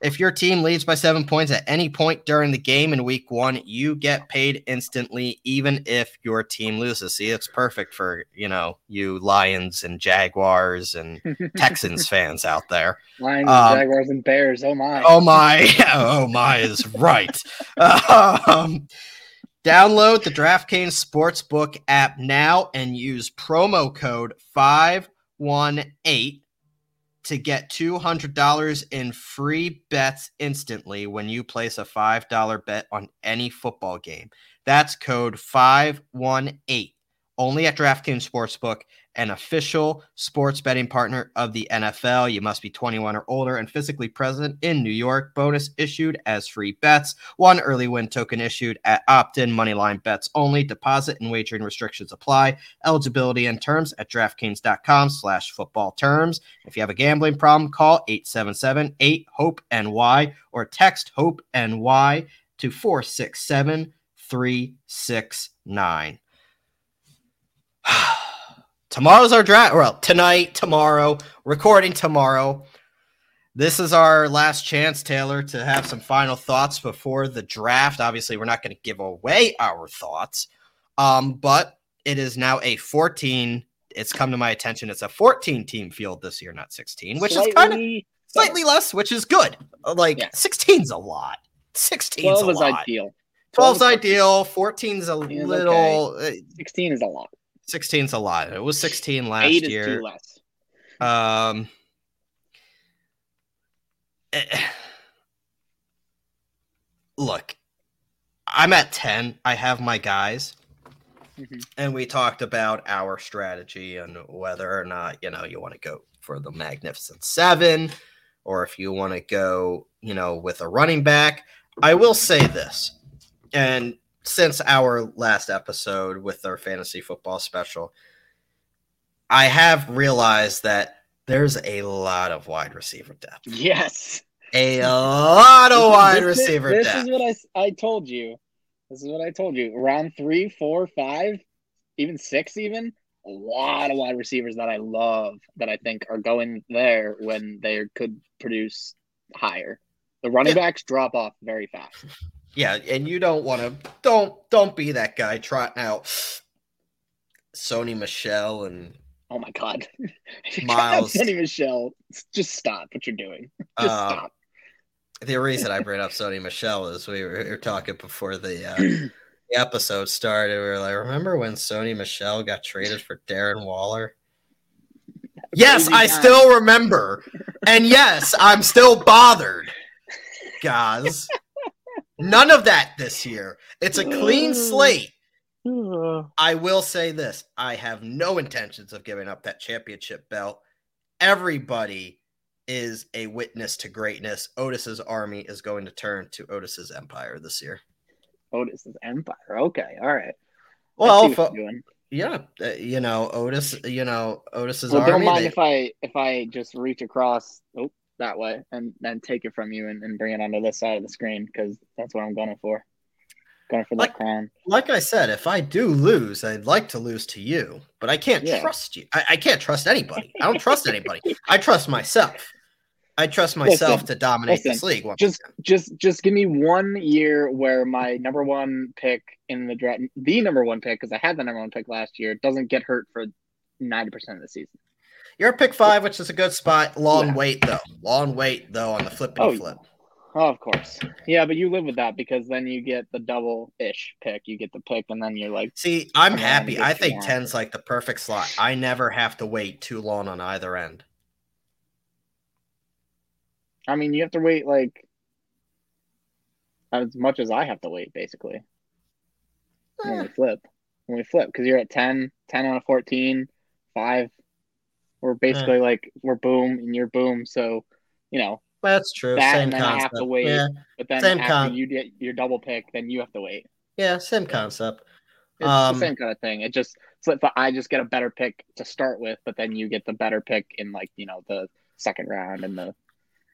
If your team leads by seven points at any point during the game in week one, you get paid instantly, even if your team loses. See, it's perfect for you know you Lions and Jaguars and Texans fans out there. Lions, um, Jaguars, and Bears. Oh my! Oh my! oh my is right. um, download the DraftKings Sportsbook app now and use promo code five one eight to get $200 in free bets instantly when you place a $5 bet on any football game. That's code 518 only at DraftKings Sportsbook an official sports betting partner of the NFL. You must be 21 or older and physically present in New York. Bonus issued as free bets. One early win token issued at opt in moneyline bets only. Deposit and wagering restrictions apply. Eligibility and terms at DraftKings.com slash football terms. If you have a gambling problem, call 877 8 HOPE NY or text HOPE NY to 467 369. Tomorrow's our draft. Well, tonight, tomorrow, recording tomorrow. This is our last chance, Taylor, to have some final thoughts before the draft. Obviously, we're not going to give away our thoughts, um, but it is now a 14. It's come to my attention. It's a 14 team field this year, not 16, which slightly, is kind of slightly less, which is good. Like yeah. 16's a lot. 16 is a lot. ideal. 12 is ideal. 14 is a little. Okay. 16 is a lot. 16's a lot. It was 16 last Eight year. Um, eh, look, I'm at 10. I have my guys. Mm-hmm. And we talked about our strategy and whether or not, you know, you want to go for the Magnificent Seven or if you want to go, you know, with a running back. I will say this, and since our last episode with our fantasy football special, I have realized that there's a lot of wide receiver depth. Yes. A lot of wide this receiver is, this depth. This is what I, I told you. This is what I told you. Round three, four, five, even six, even a lot of wide receivers that I love that I think are going there when they could produce higher. The running yeah. backs drop off very fast. Yeah, and you don't want to don't don't be that guy trotting out Sony Michel and oh my god, Miles Sony Michel. Just stop what you're doing. Just uh, stop. The reason I bring up Sony Michel is we were, we were talking before the, uh, the episode started. We were like, remember when Sony Michel got traded for Darren Waller? Yes, I still remember. And yes, I'm still bothered, guys. None of that this year. It's a clean slate. I will say this I have no intentions of giving up that championship belt. Everybody is a witness to greatness. Otis's army is going to turn to Otis's empire this year. Otis's empire. Okay. All right. Well, yeah, uh, you know, Otis, you know, Otis's well, army. Don't mind they... if I if I just reach across. Oh, that way and then take it from you and, and bring it onto this side of the screen because that's what I'm going for. Going for like, that crown. Like I said, if I do lose, I'd like to lose to you, but I can't yeah. trust you. I, I, can't trust anybody. I don't trust anybody. I trust myself. I trust myself listen, to dominate listen, this league. Just, just, just give me one year where my number one pick in the draft, the number one pick, because I had the number one pick last year, doesn't get hurt for ninety percent of the season. You're pick five, which is a good spot. Long yeah. wait though. Long wait though on the flip oh, flip. Oh, of course. Yeah, but you live with that because then you get the double ish pick. You get the pick, and then you're like, see, I'm happy. I think 10's like the perfect slot. I never have to wait too long on either end. I mean, you have to wait like as much as I have to wait, basically. Eh. When we flip, when we flip, because you're at 10, 10 on a 14, 5 we're basically like we're boom and you're boom. So, you know, that's true. That same and then concept. I have to wait. Yeah. But then same after con- you get your double pick, then you have to wait. Yeah, same concept. It's um, the same kind of thing. It just so I just get a better pick to start with, but then you get the better pick in like you know the second round and the.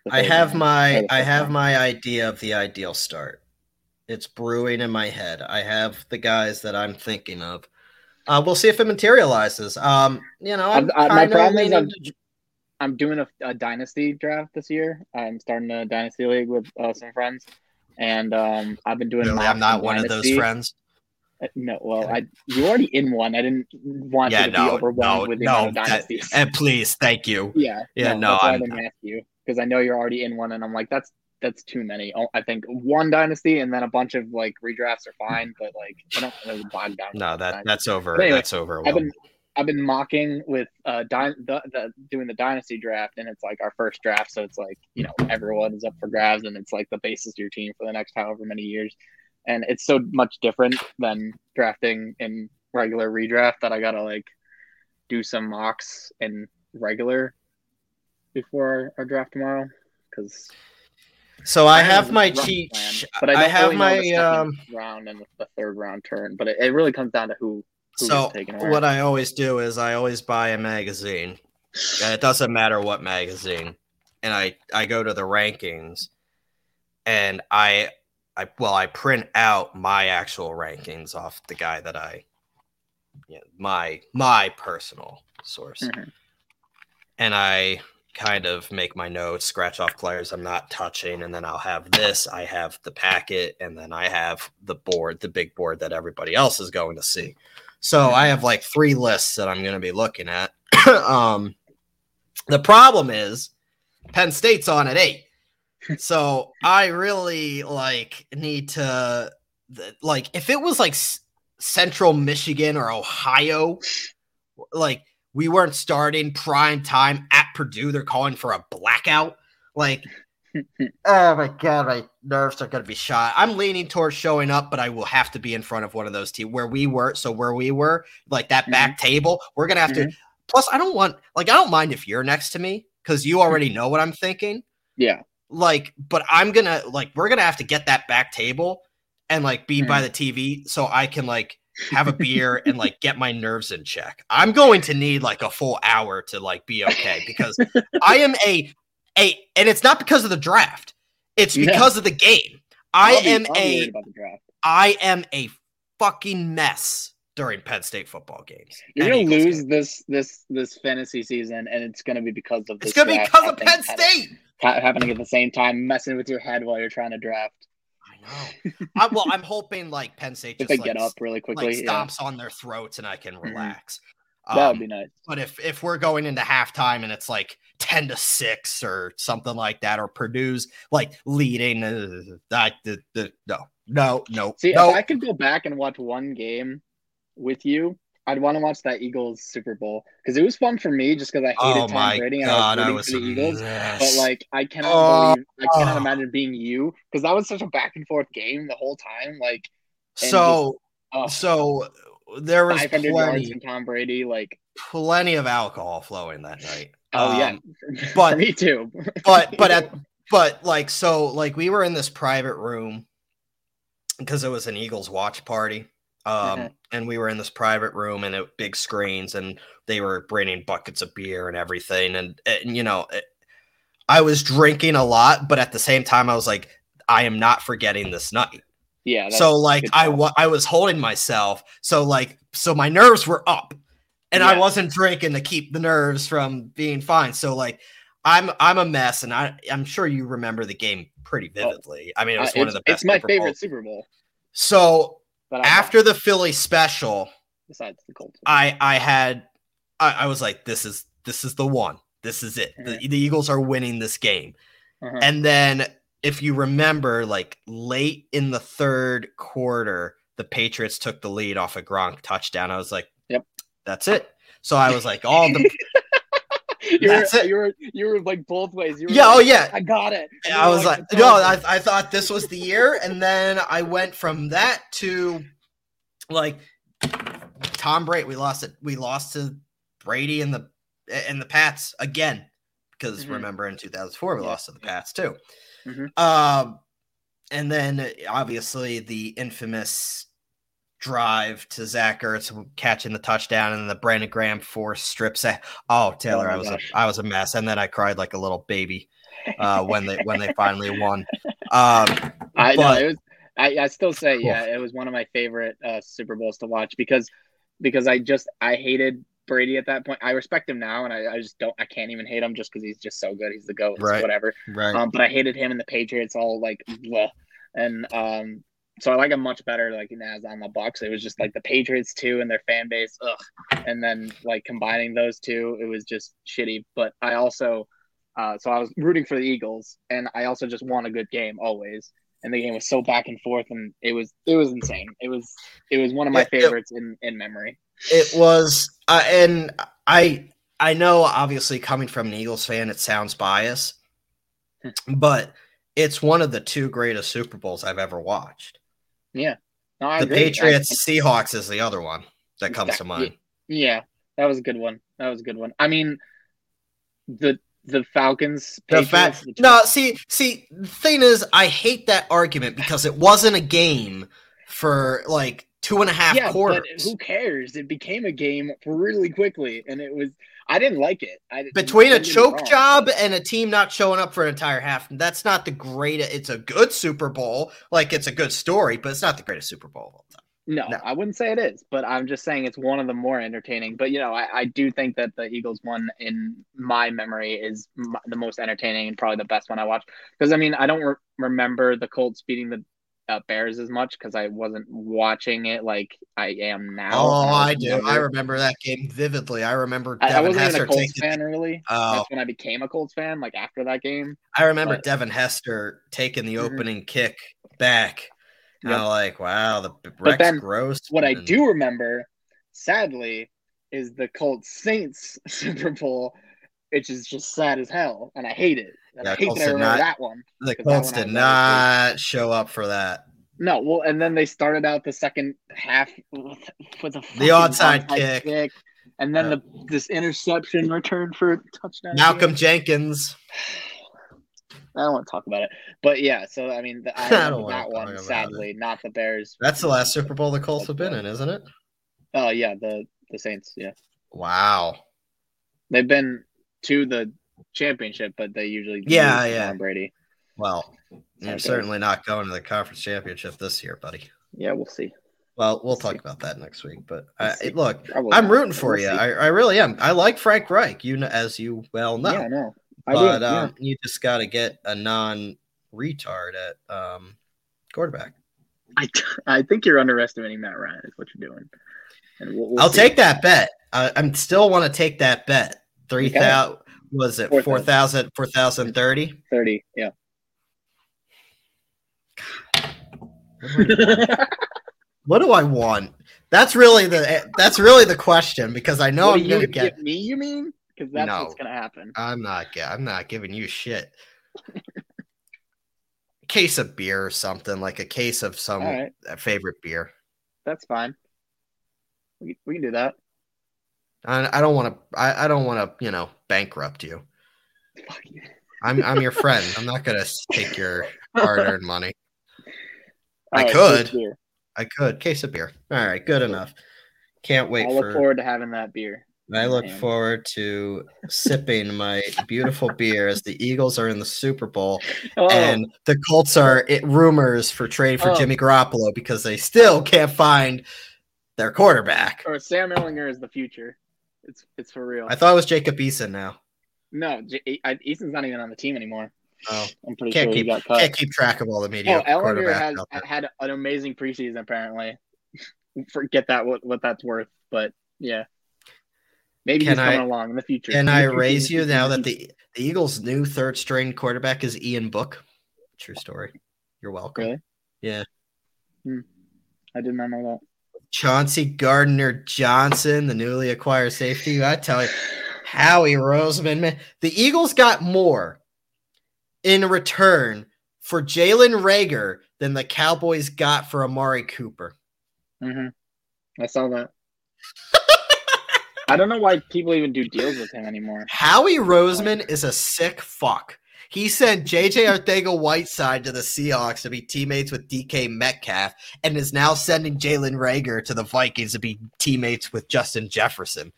the I have round, my I have round. my idea of the ideal start. It's brewing in my head. I have the guys that I'm thinking of. Uh, we'll see if it materializes. Um, you know, I'm I, my problem is I'm, leaning- I'm doing a, a dynasty draft this year. I'm starting a dynasty league with uh, some friends, and um, I've been doing. Really, mocks I'm not in one of those friends. Uh, No, well, I you already in one. I didn't want Yeah, you to no, be overwhelmed no, with the no, amount of that- dynasties. And please, thank you. yeah, Yeah, no, that's why I I'm- didn't ask you because I know you're already in one, and I'm like, that's that's too many. Oh, I think one dynasty and then a bunch of like redrafts are fine, but like I don't really bog down. No, that that's over. Anyway, that's over. I've been I've been mocking with uh dy- the, the doing the dynasty draft, and it's like our first draft, so it's like you know everyone is up for grabs, and it's like the basis of your team for the next however many years, and it's so much different than drafting in regular redraft that I gotta like do some mocks in regular before our, our draft tomorrow because So I have my cheat. plan, but I, I have really my um. round and the third round turn, but it, it really comes down to who. who So gets taken away. what I always do is I always buy a magazine. And it doesn't matter what magazine, and I I go to the rankings, and I I well I print out my actual rankings off the guy that I, yeah, my my personal source, Mhm. and I kind of make my notes, scratch off players I'm not touching, and then I'll have this. I have the packet, and then I have the board, the big board that everybody else is going to see. So I have like three lists that I'm going to be looking at. um, the problem is Penn State's on at eight, so I really like need to like if it was like Central Michigan or Ohio, like we weren't starting prime time at Purdue. They're calling for a blackout. Like, oh my god, my nerves are gonna be shot. I'm leaning towards showing up, but I will have to be in front of one of those teams where we were. So where we were, like that back mm-hmm. table, we're gonna have to. Mm-hmm. Plus, I don't want like I don't mind if you're next to me because you already mm-hmm. know what I'm thinking. yeah, Like, but I'm gonna like we're gonna have to get that back table and like be by the TV so I can like have a beer and like get my nerves in check. I'm going to need like a full hour to like be okay because I am a a and it's not because of the draft. It's Yeah. because of the game. I I'll am be a worried about the draft. I am a fucking mess during Penn State football games. You're gonna Eagles lose games. this this this fantasy season, and it's gonna be because of this It's gonna be because of Penn State. happening at the same time, messing with your head while you're trying to draft. I know. I, well, I'm hoping like Penn State If just they like, get up really quickly, like yeah, stomps on their throats and I can Mhm. relax. that would Um, be nice. But if if we're going into halftime and it's like ten to six or something like that, or Purdue's like leading, uh, I, the, the, no, no, no, See, no. if I could go back and watch one game with you, I'd want to watch that Eagles Super Bowl because it was fun for me just because I hated oh Tom Brady and god, I was rooting for the Eagles. mess. But like, I cannot Oh, believe, I cannot oh. imagine being you because that was such a back and forth game the whole time. Like, and so oh, so there was 500 yards plenty from Tom Brady. Like, plenty of alcohol flowing that night. oh yeah, Um, for but- me too. but but at but like so like we were in this private room because it was an Eagles watch party. Um and we were in this private room and it big screens and they were bringing buckets of beer and everything and, and you know it, I was drinking a lot but at the same time I was like I am not forgetting this night. yeah. So like I wa- I was holding myself so like so my nerves were up and I wasn't drinking to keep the nerves from being fine. So like I'm I'm a mess and I I'm sure you remember the game pretty vividly. I mean it Uh, was one of the best. it's my Super favorite Bowls. Super Bowl. So But I after the Philly special, besides the Colts, I I had I, I was like this is this is the one. This is it. The, the Eagles are winning this game. Uh-huh. And then if you remember, like late in the third quarter, the Patriots took the lead off a Gronk touchdown. I was like, Yep. that's it. So I was like, all the you were, that's it. you were you were like both ways. You were yeah, like, oh yeah. I got it. And I was like, the no, I, I thought this was the year, and then I went from that to like Tom Brady. We lost it. We lost to Brady and the and the Pats again because Mhm. remember in 2004 we Yeah, lost to the. Pats too. Mhm. Um, and then obviously the infamous drive to Zach Ertz catching the touchdown and the Brandon Graham force strips. a- Oh, Taylor, my I was a. I was a mess, and then I cried like a little baby uh, when they when they finally won. Um, I know it was. I, I still say yeah, it was one of my favorite uh, Super Bowls to watch because because I just I hated Brady at that point. I respect him now, and I, I just don't I can't even hate him just because he's just so good. He's the goat, Right. whatever. Right. Um, but I hated him and the Patriots all like, bleh. and um, so I like him much better like as on the Bucs. It was just like the Patriots too and their fan base, ugh. And then like combining those two, it was just shitty. But I also, uh, so I was rooting for the Eagles, and I also just want a good game always. And the game was so back and forth, and it was it was insane. It was it was one of my yeah. favorites in in memory. It was, uh, and I I know obviously coming from an Eagles fan, it sounds biased, but it's one of the two greatest Super Bowls I've ever watched. Yeah, no, I the agree. Patriots Seahawks is the other one that comes to mind. Yeah, that was a good one. That was a good one. I mean, the the Falcons. The Patriots, fact, the- no, see, see, the thing is, I hate that argument because it wasn't a game for like two and a half yeah, but quarters. who cares? It became a game really quickly, and it was. I didn't like it. I, Between a don't get me choke job and a team not showing up for an entire half, that's not the greatest. It's a good Super Bowl, like it's a good story, but it's not the greatest Super Bowl of all time. No, No. I wouldn't say it is, but I'm just saying it's one of the more entertaining. But you know, I, I do think that the Eagles one in my memory is m- the most entertaining and probably the best one I watched. Because I mean, I don't re- remember the Colts beating the uh, Bears as much because I wasn't watching it like I am now. Oh, And I do. I remember that game vividly. I remember I, I Devin wasn't even Hester a Colts taking. fan really. Oh, That's when I became a Colts fan. Like after that game. I remember but- Devin Hester taking the Mhm. opening kick back. And I'm like, wow, the Rex then Gross. What I do remember, sadly, is the Colts Saints Super Bowl, which is just sad as hell, and I hate it. And Yeah, I hate Colts that I remember not- that one. The Colts did not show up for that. No, well, and then they started out the second half with, with a fucking onside onside kick. and then Yeah. the this interception return for a touchdown. Malcolm Jenkins. I don't want to talk about it, but yeah. So I mean, the, I I don't that one. Sadly, not the Bears. That's the last Super Bowl the Colts have been in, isn't it? Oh yeah, the the Saints. Yeah, Wow. they've been to the championship, but they usually Yeah, yeah. Tom Brady. Well, you're certainly not going to the conference championship this year, buddy. Yeah, we'll see. Well, we'll talk about that next week. But I, look, Probably I'm rooting for we'll you. I, I really am. I like Frank Reich, you know, as you well know. Yeah, I know. I but do. yeah. um, you just got to get a non-retard at um, quarterback. I, I think you're underestimating Matt Ryan. Is what you're doing. And we'll, we'll I'll see. take that bet. I, I'm still want to take that bet. Three thousand was it 4,000. 4,000 4,030? thirty. Yeah. What do I want? That's really the that's really the question because I know what I'm you gonna get. me? You mean? Because that's No. what's gonna happen. I'm not. I'm not giving you shit. case of beer or something like a case of some right, favorite beer. that's fine. We, we can do that. I, I don't want to. I, I don't want to. You know, bankrupt you. I'm I'm your friend. I'm not gonna take your hard-earned money. I right, could. I could case of beer. All right, good enough. Can't wait I look for. forward to having that beer. I look Man. forward to sipping my beautiful beer as the Eagles are in the Super Bowl Oh, and the Colts are it, rumors for trade for Oh. Jimmy Garoppolo because they still can't find their quarterback. or Sam Ehlinger is the future. It's it's for real. I thought it was Jacob Eason now. no, J- I, Easton's not even on the team anymore. Oh, I'm pretty can't sure he keep got cut. can't keep track of all the media Oh, Ehlinger has had an amazing preseason. Apparently, forget that what what that's worth. But yeah, maybe Can he's coming I- along in the future. Can the I raise you now that the, the Eagles' new third string quarterback is Ian Book? True story. You're welcome. really? Yeah. Hmm. I did not know Chauncey Gardner Johnson, the newly acquired safety. I tell you, Howie Roseman, man, the Eagles got more in return for Jalen Reagor than the Cowboys got for Amari Cooper. that. hmm I saw that. I don't know why people even do deals with him anymore. Howie Roseman is a sick fuck. He sent JJ Arthega Whiteside to the Seahawks to be teammates with DK Metcalf and is now sending Jalen Reagor to the Vikings to be teammates with Justin Jefferson.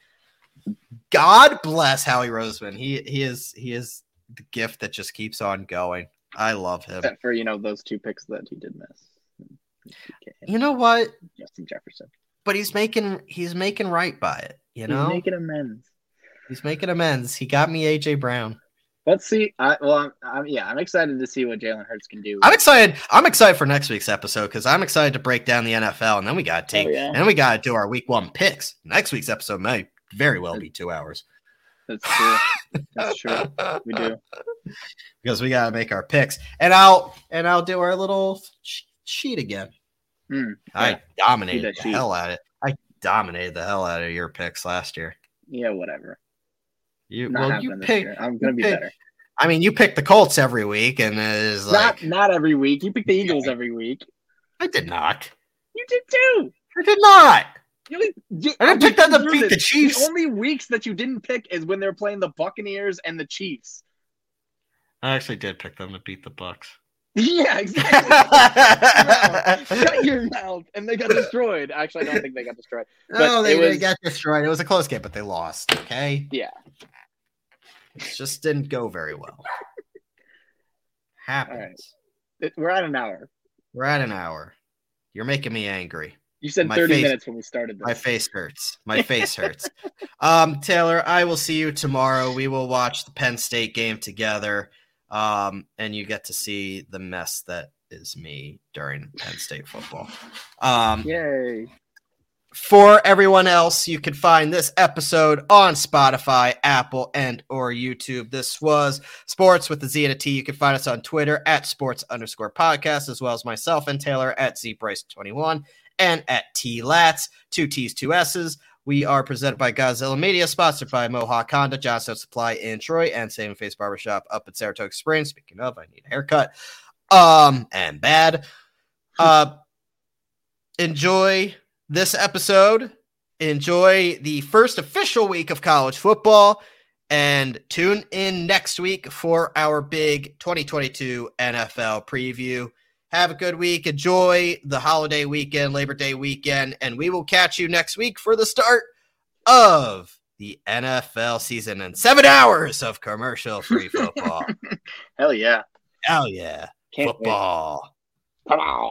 God bless Howie Roseman. He he is he is the gift that just keeps on going. I love him. Except for you know those two picks that he did miss. You know what? Justin Jefferson. But he's making he's making right by it. You know, He's making amends. he's making amends. He got me AJ Brown. Let's see. I, well, I'm, I'm, yeah, I'm excited to see what Jalen Hurts can do. I'm excited. I'm excited for next week's episode because I'm excited to break down the NFL, and then we got to take, Oh, yeah? and then we got to do our week one picks. Next week's episode may very well be two hours That's true. That's true. We do. because we got to make our picks, and I'll and I'll do our little cheat again. Hmm, I dominated the sheet. hell out of it. I dominated the hell out of your picks last year. Yeah, whatever. You Not well, you picked. year. I'm gonna be picked- better. I mean, you picked the Colts every week, and it's like not not every week. You pick the Eagles every week. I did not. You did too. I did not. You only, you, I didn't pick them to beat the. Chiefs. The only weeks that you didn't pick is when they're playing the Buccaneers and the Chiefs. I actually did pick them to beat the Bucs. Yeah, exactly. Shut your mouth. And they got destroyed. Actually, I don't think they got destroyed. no, they, it they got destroyed. It was a close game, but they lost. Okay. Yeah. It just didn't go very well. Happens. right. We're at an hour. We're at an hour. You're making me angry. You said My 30 face- minutes when we started this. My face hurts. My face hurts. Um, Taylor, I will see you tomorrow. We will watch the Penn State game together. Um, and you get to see the mess that is me during Penn State football. Um, Yay. For everyone else, you can find this episode on Spotify, Apple, and or YouTube. This was Sports with the Z and a T. You can find us on Twitter at sports underscore podcast, as well as myself and Taylor at ZBryce21 and at T Lats, two T's, two S's. We are presented by Godzilla Media, sponsored by Mohawk Honda, Johnstone Supply in Troy, and Saving Face Barbershop up at Saratoga Springs. Speaking of, I need a haircut. Um, and bad. Uh, enjoy this episode. Enjoy the first official week of college football and tune in next week for our big 2022 NFL preview. Have a good week. Enjoy the holiday weekend, Labor Day weekend, and we will catch you next week for the start of the NFL season and seven hours of commercial free football. Hell yeah. Hell yeah. Can't wait. football. Come on.